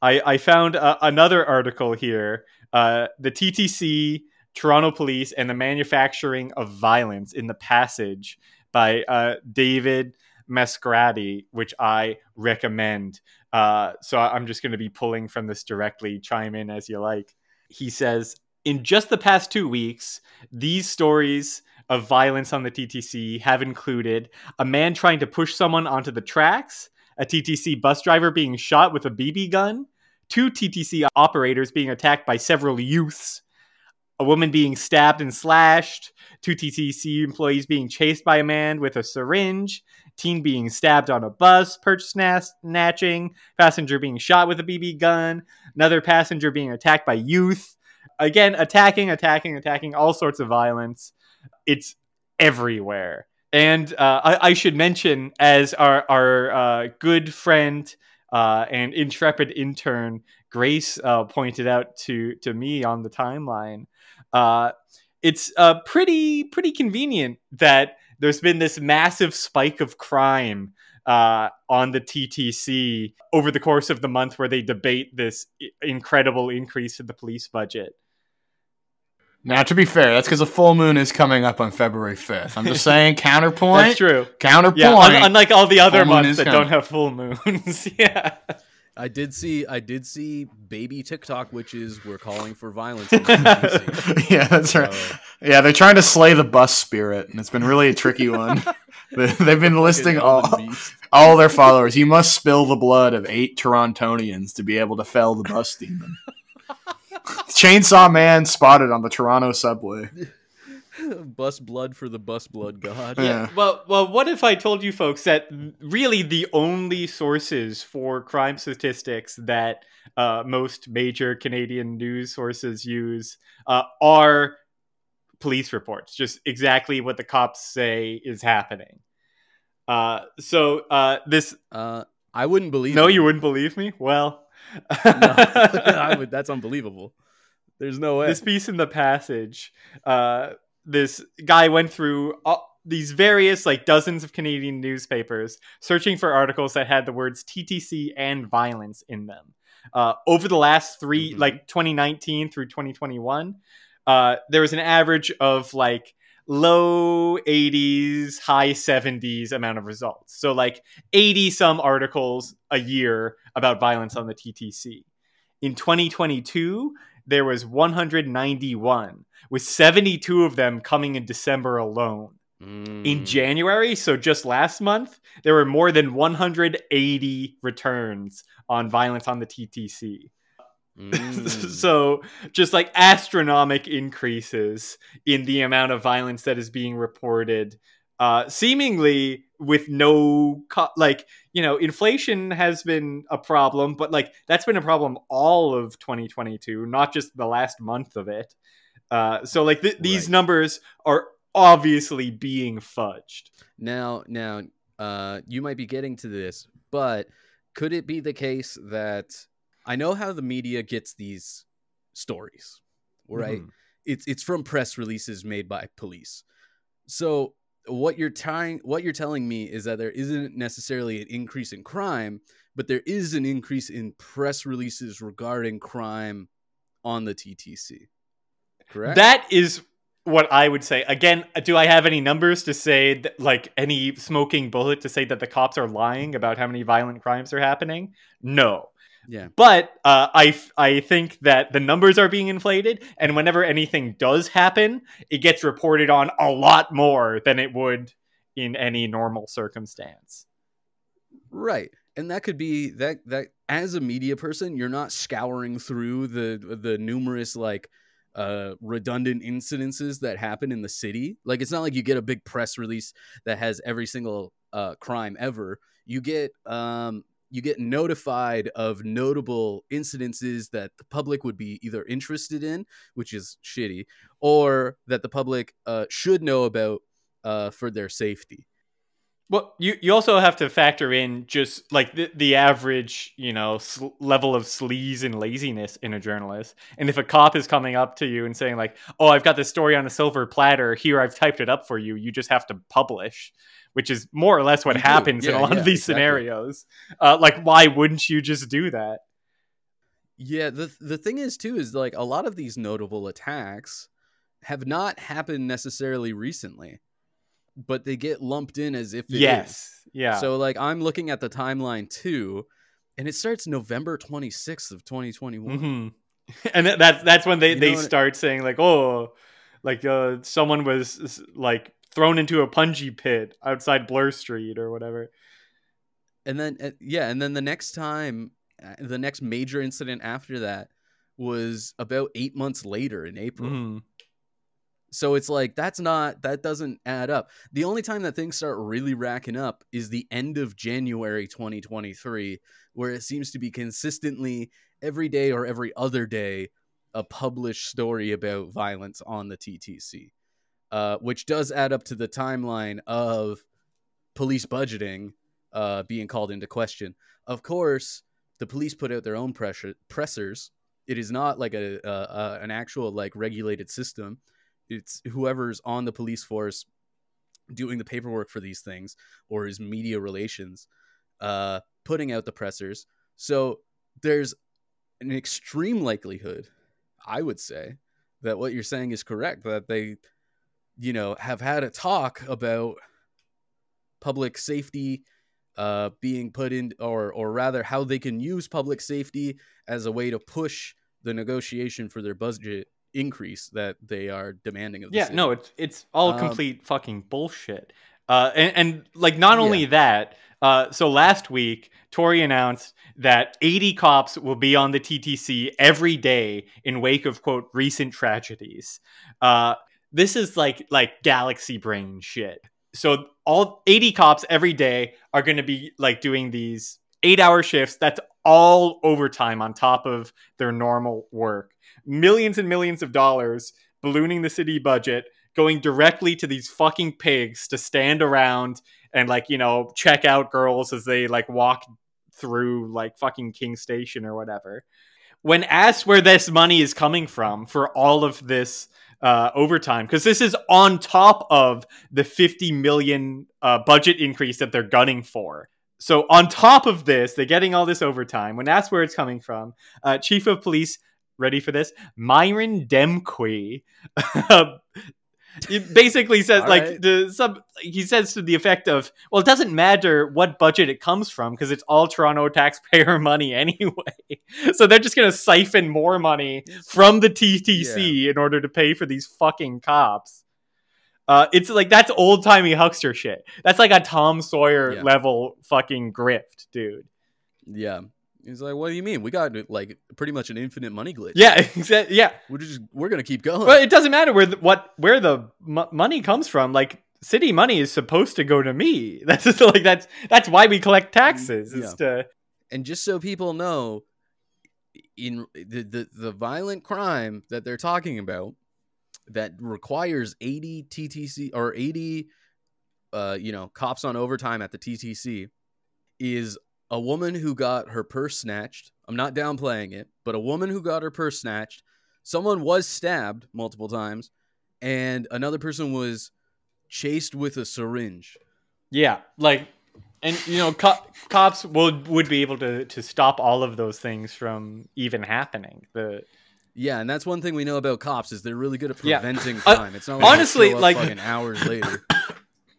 I I found uh, another article here. Uh, the TTC Toronto Police and the Manufacturing of Violence in the Passage by uh, David Mascrati, which I recommend. Uh, so I'm just going to be pulling from this directly. Chime in as you like. He says, in just the past two weeks, these stories of violence on the TTC have included a man trying to push someone onto the tracks, a TTC bus driver being shot with a BB gun, two TTC operators being attacked by several youths, a woman being stabbed and slashed, two TTC employees being chased by a man with a syringe, teen being stabbed on a bus, purse snatching, passenger being shot with a BB gun, another passenger being attacked by youth. Again, attacking, attacking, attacking, all sorts of violence. It's everywhere. And uh, I, I should mention, as our, our uh, good friend uh, and intrepid intern Grace uh, pointed out to to me on the timeline, uh, it's uh, pretty pretty convenient that there's been this massive spike of crime uh, on the TTC over the course of the month, where they debate this incredible increase in the police budget. now, to be fair, that's because a full moon is coming up on February 5th. I'm just saying, [laughs] counterpoint. That's true. Counterpoint. Yeah, un- unlike all the other months that coming. don't have full moons. [laughs] yeah. I did see I did see baby TikTok witches were calling for violence. In [laughs] yeah, that's right. So, Yeah, they're trying to slay the bus spirit, and it's been really a tricky one. [laughs] They- They've been listing all, all their followers. You must spill the blood of eight Torontonians to be able to fell the bus demon. [laughs] Chainsaw Man spotted on the Toronto subway. [laughs] bus blood for the bus blood god. Yeah. Well, well, what if I told you folks that really the only sources for crime statistics that uh, most major Canadian news sources use uh, are police reports, just exactly what the cops say is happening. Uh, so uh, this, Uh, I wouldn't believe. no, it. you wouldn't believe me. Well, No, [laughs] [laughs] I would. That's unbelievable. There's no way. this piece in the passage uh this guy went through all, these various like dozens of canadian newspapers searching for articles that had the words ttc and violence in them. Uh, over the last 3 Mhm. like 2019 through 2021 uh, there was an average of like low 80s high 70s amount of results. So like 80 some articles a year about violence on the ttc in 2022 there was 191 with 72 of them coming in december alone in Mm. january so just last month there were more than 180 returns on violence on the ttc [laughs] Mm. so just like astronomic increases in the amount of violence that is being reported uh seemingly with no co- like you know inflation has been a problem but like that's been a problem all of 2022 not just the last month of it uh so like th- these Right. numbers are obviously being fudged Now, now, uh, you might be getting to this, but could it be the case that I know how the media gets these stories, right? Mhm. It's it's from press releases made by police. So what you're trying, what you're telling me is that there isn't necessarily an increase in crime, but there is an increase in press releases regarding crime on the TTC. Correct. That is what I would say. Again, do I have any numbers to say that, like any smoking bullet to say that the cops are lying about how many violent crimes are happening? No. yeah. But uh, I, f- I think that the numbers are being inflated, and whenever anything does happen, it gets reported on a lot more than it would in any normal circumstance. Right. And that could be that that as a media person, you're not scouring through the the numerous like uh redundant incidences that happen in the city. Like it's not like you get a big press release that has every single uh crime ever. You get um you get notified of notable incidences that the public would be either interested in, which is shitty, or that the public uh should know about uh for their safety. Well, you, you also have to factor in just like the, the average, you know, sl- level of sleaze and laziness in a journalist. And if a cop is coming up to you and saying like, "Oh, I've got this story on a silver platter. Here, I've typed it up for you. You just have to publish," which is more or less what You happens in a lot yeah, of these exactly. scenarios. Uh, like, why wouldn't you just do that? Yeah, the the thing is too is like a lot of these notable attacks have not happened necessarily recently, but they get lumped in as if it is. yes, yeah. So like I'm looking at the timeline too, and it starts November 26th of 2021. hmm [laughs] And th- that's that's when they, You they start saying like, oh, like uh, someone was like thrown into a punji pit outside Bloor Street or whatever. And then uh, yeah, and then the next time, uh, the next major incident after that was about eight months later in April. Mhm. So it's like that's not that doesn't add up. The only time that things start really racking up is the end of January 2023 where it seems to be consistently every day or every other day a published story about violence on the TTC. Uh, which does add up to the timeline of police budgeting uh, being called into question. Of course, the police put out their own pressure pressers. It is not like a, a, a an actual like regulated system it's whoever's on the police force doing the paperwork for these things or is media relations uh putting out the pressers. So there's an extreme likelihood i would say that what you're saying is correct that they you know have had a talk about public safety uh, being put in, or or rather, how they can use public safety as a way to push the negotiation for their budget increase that they are demanding of the Yeah, city. no, it's it's all Um, complete fucking bullshit. Uh, and, and like not only that, uh, so last week Tory announced that 80 cops will be on the TTC every day in wake of quote recent tragedies. Uh, this is like like galaxy brain shit. So all 80 cops every day are going to be like doing these eight hour shifts. That's all overtime on top of their normal work. Millions and millions of dollars ballooning the city budget, going directly to these fucking pigs to stand around and like, you know, check out girls as they like walk through like fucking King Station or whatever. When asked where this money is coming from for all of this uh, overtime, because this is on top of the 50 million uh, budget increase that they're gunning for. So on top of this, they're getting all this overtime. When asked where it's coming from, uh, Chief of Police, ready for this, Myron Demkiw, [laughs] he basically says like right. the sub. He says to the effect of, "Well, it doesn't matter what budget it comes from because it's all Toronto [laughs] taxpayer money anyway. [laughs] so they're just gonna siphon more money from the TTC in order to pay for these fucking cops." Uh, it's like that's old timey huckster shit. That's like a Tom Sawyer Yeah. level fucking grift, dude. Yeah. He's like, what do you mean? We got like pretty much an infinite money glitch. Yeah, [laughs] exactly. Yeah, We're just we're gonna keep going. but it doesn't matter where the, what where the m- money comes from. Like city money is supposed to go to me. [laughs] That's just like that's that's why we collect taxes. Is to and just so people know, in the, the the violent crime that they're talking about that requires 80 TTC or 80 uh you know cops on overtime at the TTC is a woman who got her purse snatched. I'm not downplaying it, but a woman who got her purse snatched. Someone was stabbed multiple times, and another person was chased with a syringe. yeah, like and you know co- cops would would be able to to stop all of those things from even happening. The Yeah, and that's one thing we know about cops is they're really good at preventing Uh, crime. it's not like honestly, like- fucking hours [coughs] later.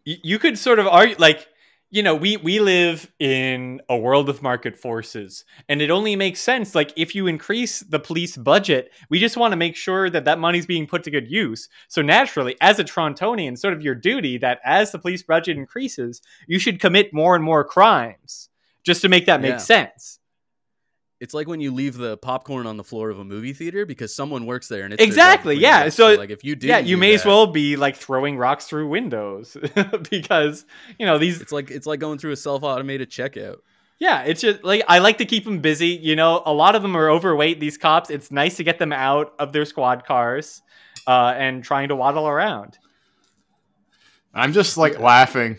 you could sort of argue like you know we we live in a world of market forces and it only makes sense like if you increase the police budget we just want to make sure that that money's being put to good use so naturally as a torontonian sort of your duty that as the police budget increases you should commit more and more crimes just to make that make Yeah. sense It's like when you leave the popcorn on the floor of a movie theater because someone works there and it's their job to Exactly, yeah, up. so- like if you do yeah you may as well be like throwing rocks through windows [laughs] because you know these It's like it's like going through a self-automated checkout. Yeah, it's just like I like to keep them busy. You know, a lot of them are overweight. These cops, it's nice to get them out of their squad cars uh, and trying to waddle around. I'm just like laughing,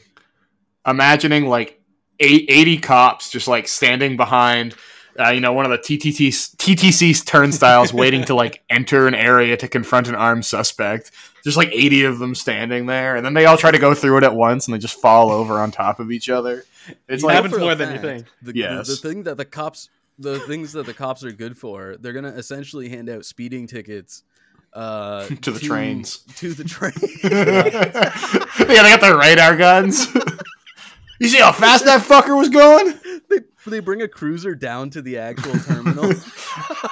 imagining like eight, 80 cops just like standing behind, uh, you know, one of the TTT's, TTC's turnstiles, waiting to like [laughs] enter an area to confront an armed suspect. There's like 80 of them standing there, and then they all try to go through it at once, and they just fall over on top of each other. It's You like happens more than you think. The, the- Yes. the, thing that the cops, the things that the cops are good for, they're gonna essentially hand out speeding tickets uh, [laughs] To the trains. To the [laughs] train. yeah, they got their radar guns. You see how fast that fucker was going? [laughs] they, they bring a cruiser down to the actual terminal. [laughs]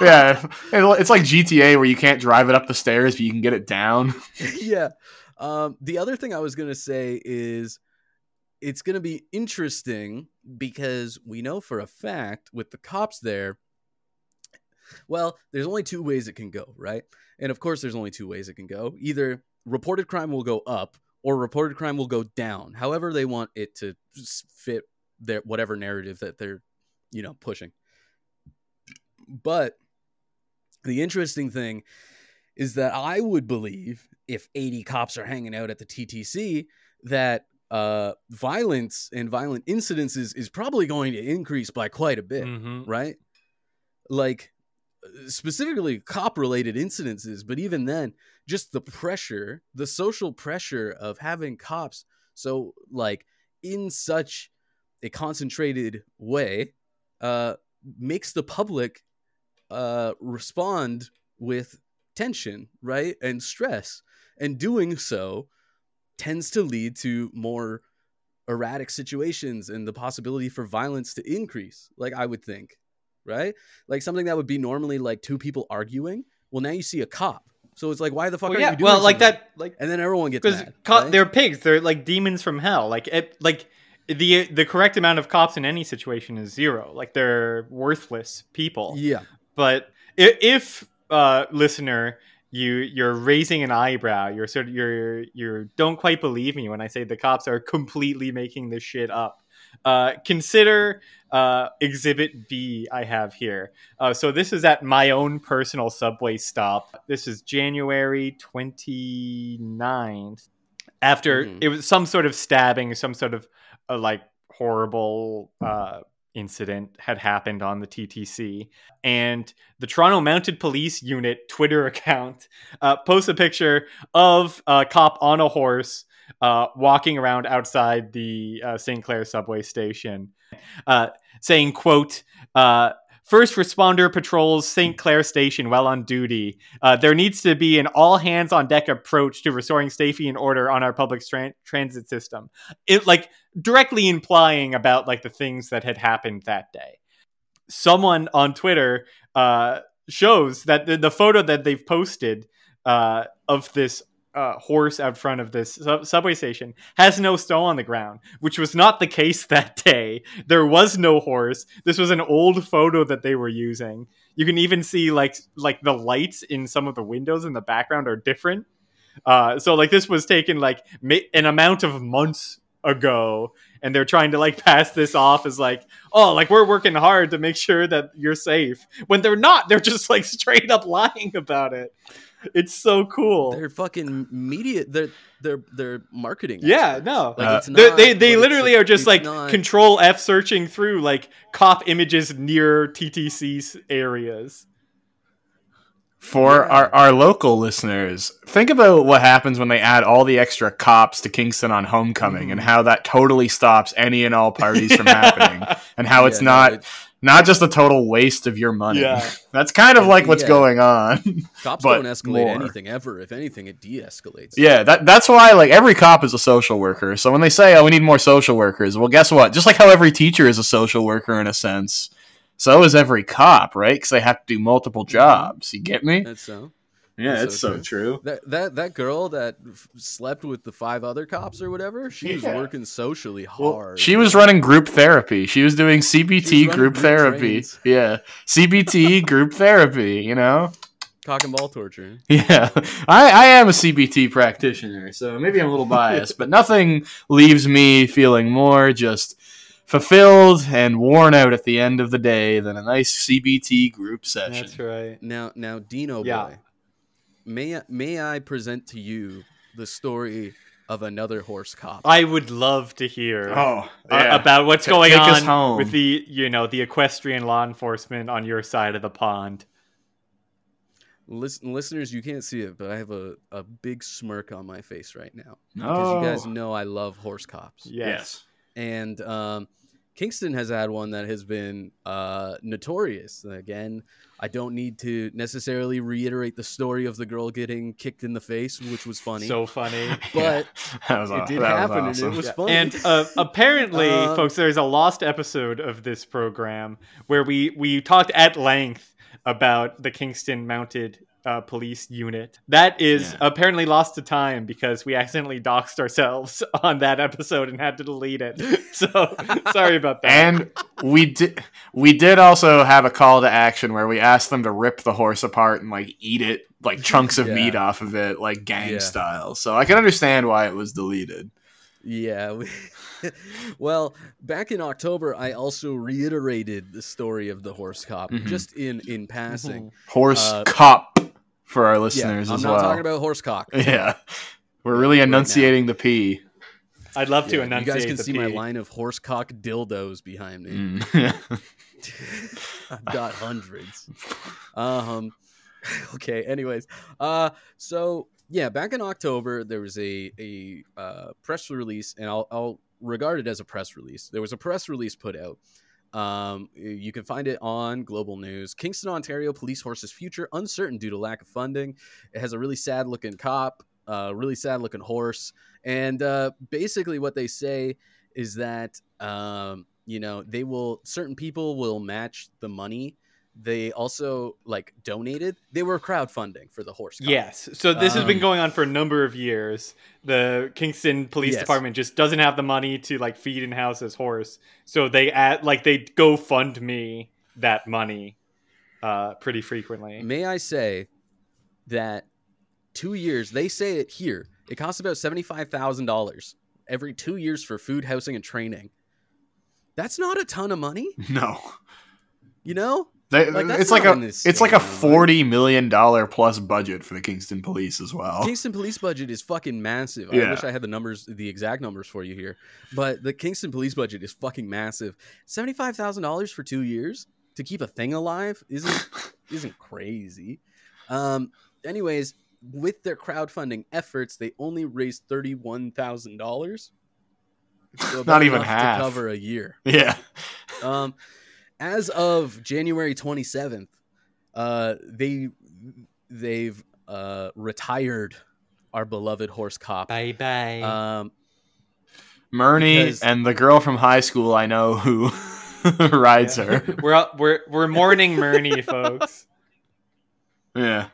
Yeah, it's like GTA where you can't drive it up the stairs, but you can get it down. [laughs] yeah. Um, the other thing I was gonna say is it's gonna be interesting because we know for a fact with the cops there. Well, there's only two ways it can go, right? And of course, there's only two ways it can go. Either reported crime will go up, or reported crime will go down. However, they want it to fit their whatever narrative that they're, you know, pushing. But the interesting thing is that I would believe if 80 cops are hanging out at the TTC that uh, violence and violent incidences is probably going to increase by quite a bit, Mhm. right? Like specifically cop related incidences, but even then, just the pressure, the social pressure of having cops so like in such a concentrated way uh makes the public uh respond with tension, right? And stress. And doing so tends to lead to more erratic situations and the possibility for violence to increase. Like I would think, right? Like something that would be normally like two people arguing. Well, now you see a cop, so it's like, why the fuck Well, are yeah, you doing? well, like something? that, like and then everyone gets mad. co- right? they're pigs. They're like demons from hell. Like it, like the the correct amount of cops in any situation is zero. Like they're worthless people. yeah, But if uh, listener, you you're raising an eyebrow, you're sort of you're you don't quite believe me when I say the cops are completely making this shit up. Uh, consider uh, Exhibit B I have here. Uh, so this is at my own personal subway stop. This is January 29th. After Mhm. it was some sort of stabbing, some sort of uh, like horrible uh, incident had happened on the TTC, and the Toronto Mounted Police Unit Twitter [laughs] account uh, posts a picture of a cop on a horse uh, walking around outside the uh, St. Clair subway station, uh, saying, "quote." Uh, First responder patrols St. Clair Station while on duty. Uh, there needs to be an all hands on deck approach to restoring safety and order on our public tran- transit system. It like directly implying about like the things that had happened that day. Someone on Twitter uh, shows that the, the photo that they've posted uh, of this uh, horse out front of this sub- subway station has no snow on the ground, which was not the case [laughs] that day. There was no horse. This was an old photo that they were using. You can even see like like the lights in some of the windows in the background are different. Uh, so like this was taken like ma- an amount of months ago, and they're trying to like [laughs] pass this off as like oh like we're working hard to make sure that you're safe when they're not. They're just like [laughs] straight up lying about it. [laughs] It's so cool. they're fucking media. They're they're they're marketing. Yeah, experts. no. like Uh, it's they not they, they what it's literally like- are just like not- control F searching through like cop images near TTC's areas. For Yeah. our, our local listeners, think about what happens when they add all the extra cops to Kingston on homecoming and Mhm. how that totally stops any and all parties from [laughs] happening and how it's Yeah, no, not it- not just a total waste of your money. Yeah. [laughs] That's kind of like what's Yeah. going on. cops [laughs] but don't escalate more. anything ever. If anything, it de-escalates. yeah, that that's why like every cop is a social worker. So when they say, "Oh, we need more social workers," well, guess what? Just like how every teacher is a social worker in a sense, so is every cop, right? Because they have to do multiple mm-hmm. jobs. You get me? That's so. Yeah, That's it's so so true. That that that girl that f- slept with the five other cops or whatever, she was working socially Well, hard. she was running group therapy. She was doing CBT was group group therapy. trains. Yeah, CBT [laughs] group therapy. You know. cock and ball torture. Yeah, I, I am a CBT practitioner, so maybe I'm a little biased, but nothing leaves me feeling more just fulfilled and worn out at the end of the day than a nice CBT group session. That's right. Now now Dino Yeah. boy, may I, may I present to you the story of another horse cop? I would love to hear Oh, uh, about what's going take on home. with the you know the equestrian law enforcement on your side of the pond. Listen, listeners, you can't see it, but I have a, a big smirk on my face right now no. because you guys know I love horse cops. Yes. and um, Kingston has had one that has been uh, notorious. Again, I don't need to necessarily reiterate the story of the girl getting kicked in the face, which was funny. So funny. [laughs] but [laughs] that was, it aw- did that happen, was and it was Yeah. funny. And uh, apparently, Uh, folks, there's a lost episode of this program where we we talked at length about the Kingston Mounted uh, Police Unit. That is Yeah. apparently lost to time because we accidentally doxed ourselves [laughs] on that episode and had to delete it. [laughs] So sorry about that. And we did we did also have a call to action where we asked them to rip the horse apart and like eat it like chunks of Yeah. meat off of it like gang Yeah. style. So I can understand why it was deleted. Yeah. we- [laughs] well, back in October, I also reiterated the story of the horse cop, Mhm. just in in passing. Horse Uh, cop for our listeners Yeah, listeners I'm as not well. talking about horse cock. [laughs] yeah. We're really now. enunciating the P. I'd love to Yeah, you guys can the see my line of horse cock dildos behind me. Mm. [laughs] I've got hundreds. Um okay, anyways. Uh so yeah, back in October there was a a uh, press release and I'll I'll regard it as a press release. There was a press release put out. Um, you can find it on Global News. Kingston, Ontario, police horses future uncertain due to lack of funding. It has a really sad looking cop, uh, really sad looking horse, and uh, basically what they say is that um, you know they will certain people will match the money. They also like donated. They were crowdfunding for the horse. cop. Yes. So this has been Um, going on for a number of years. The Kingston Police Yes. Department just doesn't have the money to like feed and house his horse. So they add like they go fund me that money uh pretty frequently. May I say that two years? They say it here. It costs about seventy five thousand dollars every two years for food, housing, and training. That's not a ton of money, [laughs] No. you know. They, Like, it's like a it's like a forty million dollar plus budget for the Kingston Police as well. Kingston police budget is fucking massive. I wish I had the numbers, the exact numbers for you here. But the Kingston police budget is fucking massive. Seventy five thousand dollars for two years to keep a thing alive isn't [laughs] isn't crazy. Um. Anyways, with their crowdfunding efforts, they only raised thirty one thousand dollars. Not even half. to cover a year. Yeah. Um, as of January 27th, uh, they they've uh, retired our beloved horse cop. Bye bye. Um, Murney Because- and the girl from high school I know who [laughs] rides her. we're out- we're we're mourning Murney, [laughs] folks. Yeah.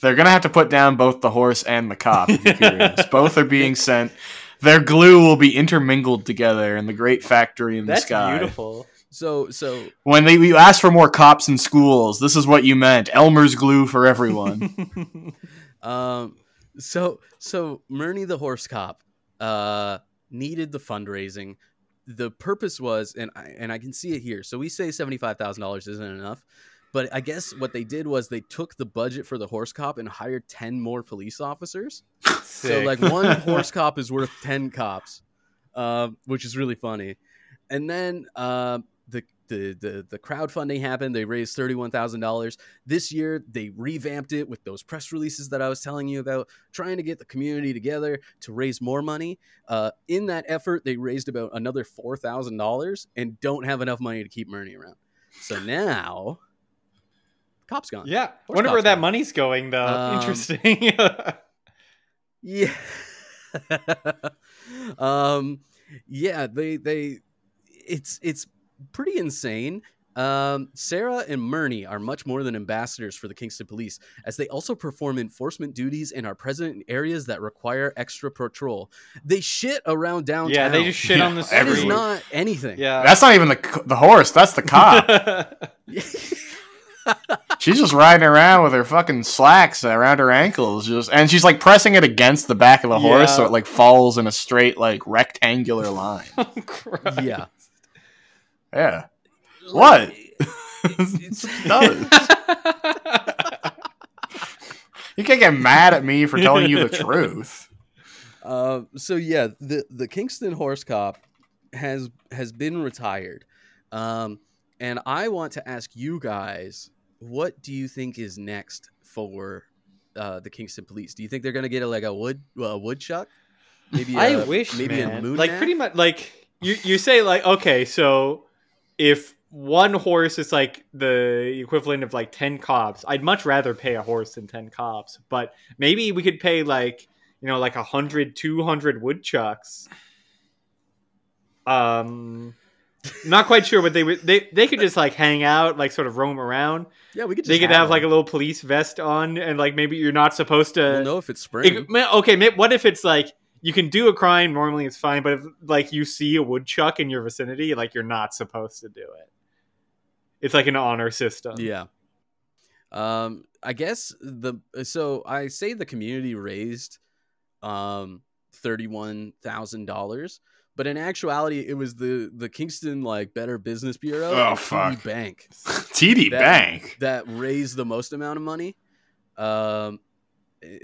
They're gonna have to put down both the horse and the cop. If you're curious. [laughs] both are being sent. Their glue will be intermingled together in the great factory in the sky. That's sky. beautiful. So so When they we asked for more cops in schools, this is what you meant. Elmer's glue for everyone. [laughs] um, so so Murney the horse cop uh, needed the fundraising. The purpose was, and I, and I can see it here. So we say seventy five thousand dollars isn't enough, but I guess what they did was they took the budget for the horse cop and hired ten more police officers. [laughs] So like one horse cop is worth ten cops, um, which is really funny. And then um, the, the the the crowdfunding happened. They raised thirty one thousand dollars this year. They revamped it with those press releases that I was telling you about, trying to get the community together to raise more money. Uh, in that effort, they raised about another four thousand dollars and don't have enough money to keep Murney around. So [sighs] now, cops gone. yeah. Horse Wonder where that gone. money's going though. Um, Interesting. [laughs] Yeah. [laughs] um yeah, they they it's it's pretty insane. Um, Sarah and Murney are much more than ambassadors for the Kingston Police, as they also perform enforcement duties and are present in areas that require extra patrol. They shit around downtown. yeah, they just shit on the Yeah, [laughs] street. that is not anything. yeah. that's not even the the horse. That's the cop. [laughs] [laughs] she's just riding around with her fucking slacks around her ankles, just and she's like pressing it against the back of the horse, so it like falls in a straight like rectangular line. Oh, yeah. Yeah. What? [laughs] It's- it does. [laughs] You can't get mad at me for telling you the [laughs] truth. Uh, so yeah, the the Kingston Horse Cop has has been retired, um, and I want to ask you guys, what do you think is next for uh, the Kingston Police? Do you think they're gonna get a, like a wood uh, woodchuck? Maybe I a- wish, maybe man. a moon like map? pretty much like you you say like okay, so if one horse is like the equivalent of like 10 cops, I'd much rather pay a horse than 10 cops, but maybe we could pay like, you know, like 100 200 woodchucks. Um not quite sure what they would they they could just like hang out, like sort of roam around. Yeah, we could. Just They could have like a little police vest on and like maybe you're not supposed to We'll know if it's spring. it- okay, what if it's like you can do a crime normally it's fine, but if like you see a woodchuck in your vicinity, like you're not supposed to do it. It's like an honor system. Yeah. Um, I guess the so I say the community raised um thirty one thousand dollars, but in actuality, it was the the Kingston like Better Business Bureau, Oh, and TD fuck. Bank [laughs] TD That- Bank. that raised the most amount of money. Um,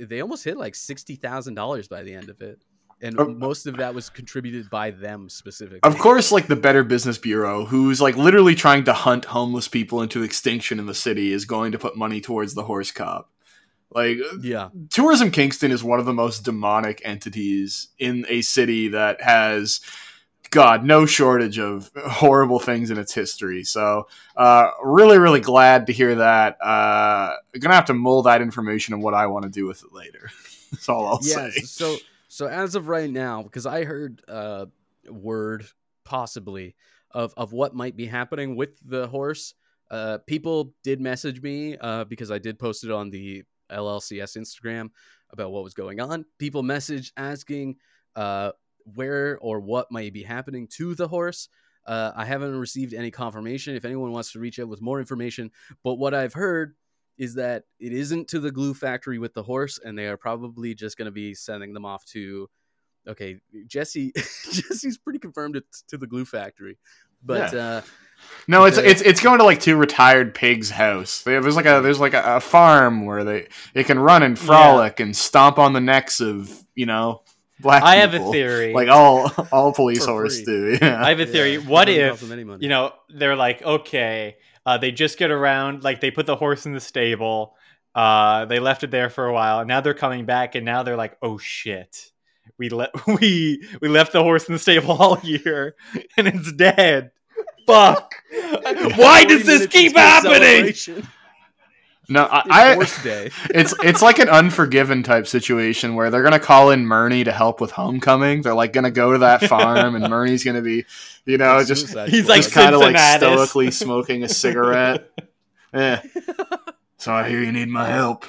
they almost hit like sixty thousand dollars by the end of it, and most of that was contributed by them specifically. Of course, like the Better Business Bureau, who's like literally trying to hunt homeless people into extinction in the city, is going to put money towards the horse cop. Like, Yeah, Tourism Kingston is one of the most demonic entities in a city that has, God, no shortage of horrible things in its history. So, uh, really, really glad to hear that. Uh, gonna have to mold that information and what I want to do with it later. [laughs] That's all I'll say. So so as of right now, because I heard uh, word possibly of of what might be happening with the horse. Uh, people did message me uh, because I did post it on the LLCS Instagram about what was going on. People messaged asking uh, where or what might be happening to the horse. Uh, I haven't received any confirmation. If anyone wants to reach out with more information, but what I've heard is that it isn't to the glue factory with the horse, and they are probably just going to be sending them off to. Okay, Jesse. [laughs] Jesse's pretty confirmed it's to the glue factory, but uh, No, it's The- it's it's going to like two retired pigs' house. There's like a there's like a, a farm where they it can run and frolic and stomp on the necks of you know black. I have a theory. Like all all police For horse free. do. Yeah. I have a theory. yeah, what if cost them any money. you know they're like okay uh, they just get around like they put the horse in the stable. Uh, they left it there for a while and now they're coming back and now they're like oh shit. We let [laughs] we we left the horse in the stable all year and it's dead. Fuck. [laughs] Why does this keep happening. No, It's I, I horse day. [laughs] it's it's like an unforgiven type situation where they're gonna call in Murney to help with homecoming. They're like gonna go to that [laughs] farm and Murney's gonna be, you know, just He's Squad. like kind of like stoically [laughs] smoking a cigarette. Yeah. So I hear you need my help.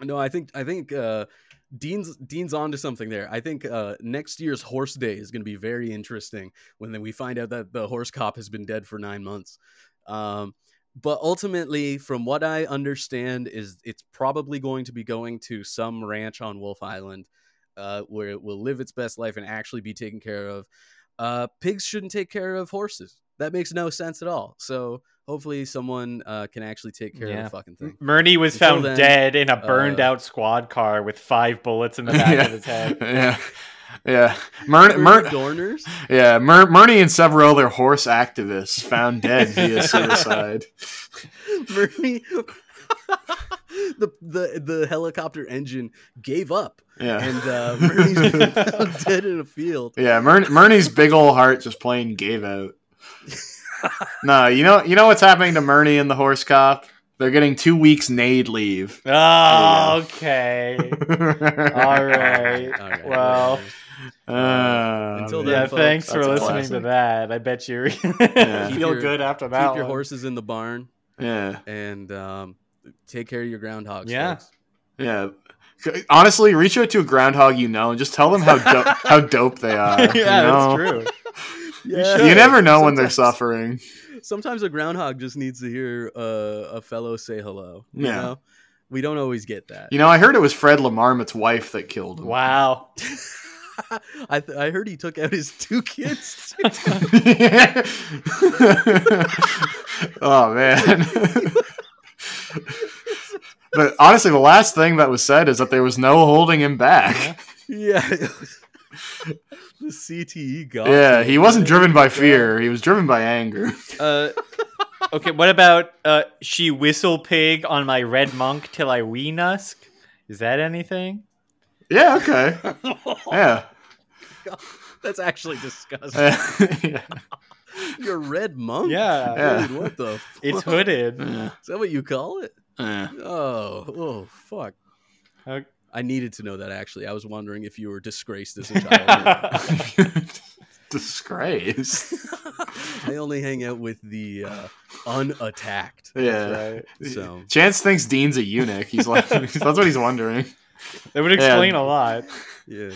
No, I think I think uh, Dean's Dean's onto something there. I think uh, next year's horse day is going to be very interesting when then we find out that the horse cop has been dead for nine months. Um, but ultimately, from what I understand, is it's probably going to be going to some ranch on Wolf Island, uh, where it will live its best life and actually be taken care of. Uh, pigs shouldn't take care of horses. That makes no sense at all. So hopefully, someone uh, can actually take care of Yeah. the fucking thing. Murney was Until found then, dead in a burned uh, out squad car with five bullets in the [laughs] back of his head [laughs] Yeah. Yeah. [laughs] Dorners. [laughs] yeah, Mur- Murney and several other horse activists found dead via [laughs] suicide. Murray, the the the helicopter engine gave up, Yeah. and uh, found dead in a field. yeah, Murney's big ol' heart just plain gave out. no, you know you know what's happening to Murney and the horse cop? They're getting two weeks NAID leave. oh okay All [laughs] all right All right, well Uh, Until man. then, yeah, folks, thanks for that's a listening to that. I bet you [laughs] Yeah. feel your- good after that. Keep that. your horses in the barn Yeah, and um, take care of your groundhogs. Yeah. folks. yeah. Honestly, reach out to a groundhog you know and just tell them how do- [laughs] how dope they are. yeah, you that's know? true. Yeah. You never know when they're suffering. Sometimes a groundhog just needs to hear uh, a fellow say hello. You Yeah. know? we don't always get that. You know, I heard it was Fred la Marmotte's wife that killed him. Wow. [laughs] I th- I heard he took out his two kids. [laughs] oh man. [laughs] but honestly, the last thing that was said is that there was no holding him back. yeah. [laughs] the CTE got. Yeah, he wasn't [laughs] driven by fear; he was driven by anger. [laughs] Uh, okay, what about uh, she whistle pig on my red monk till I Weenusk? Is that anything? Yeah. Okay. Yeah. That's actually disgusting. yeah. You're red monk. Yeah, Yeah. Dude, what the? Fuck? it's hooded. Yeah. Is that what you call it? Yeah. Oh, oh, fuck. Okay. I needed to know that actually. I was wondering if you were disgraced as a [laughs] child. [laughs] Disgrace. I only hang out with the uh, unattacked. Yeah. right. So Chance thinks Dean's a eunuch. He's like, [laughs] that's what he's wondering. That would explain a lot. yeah,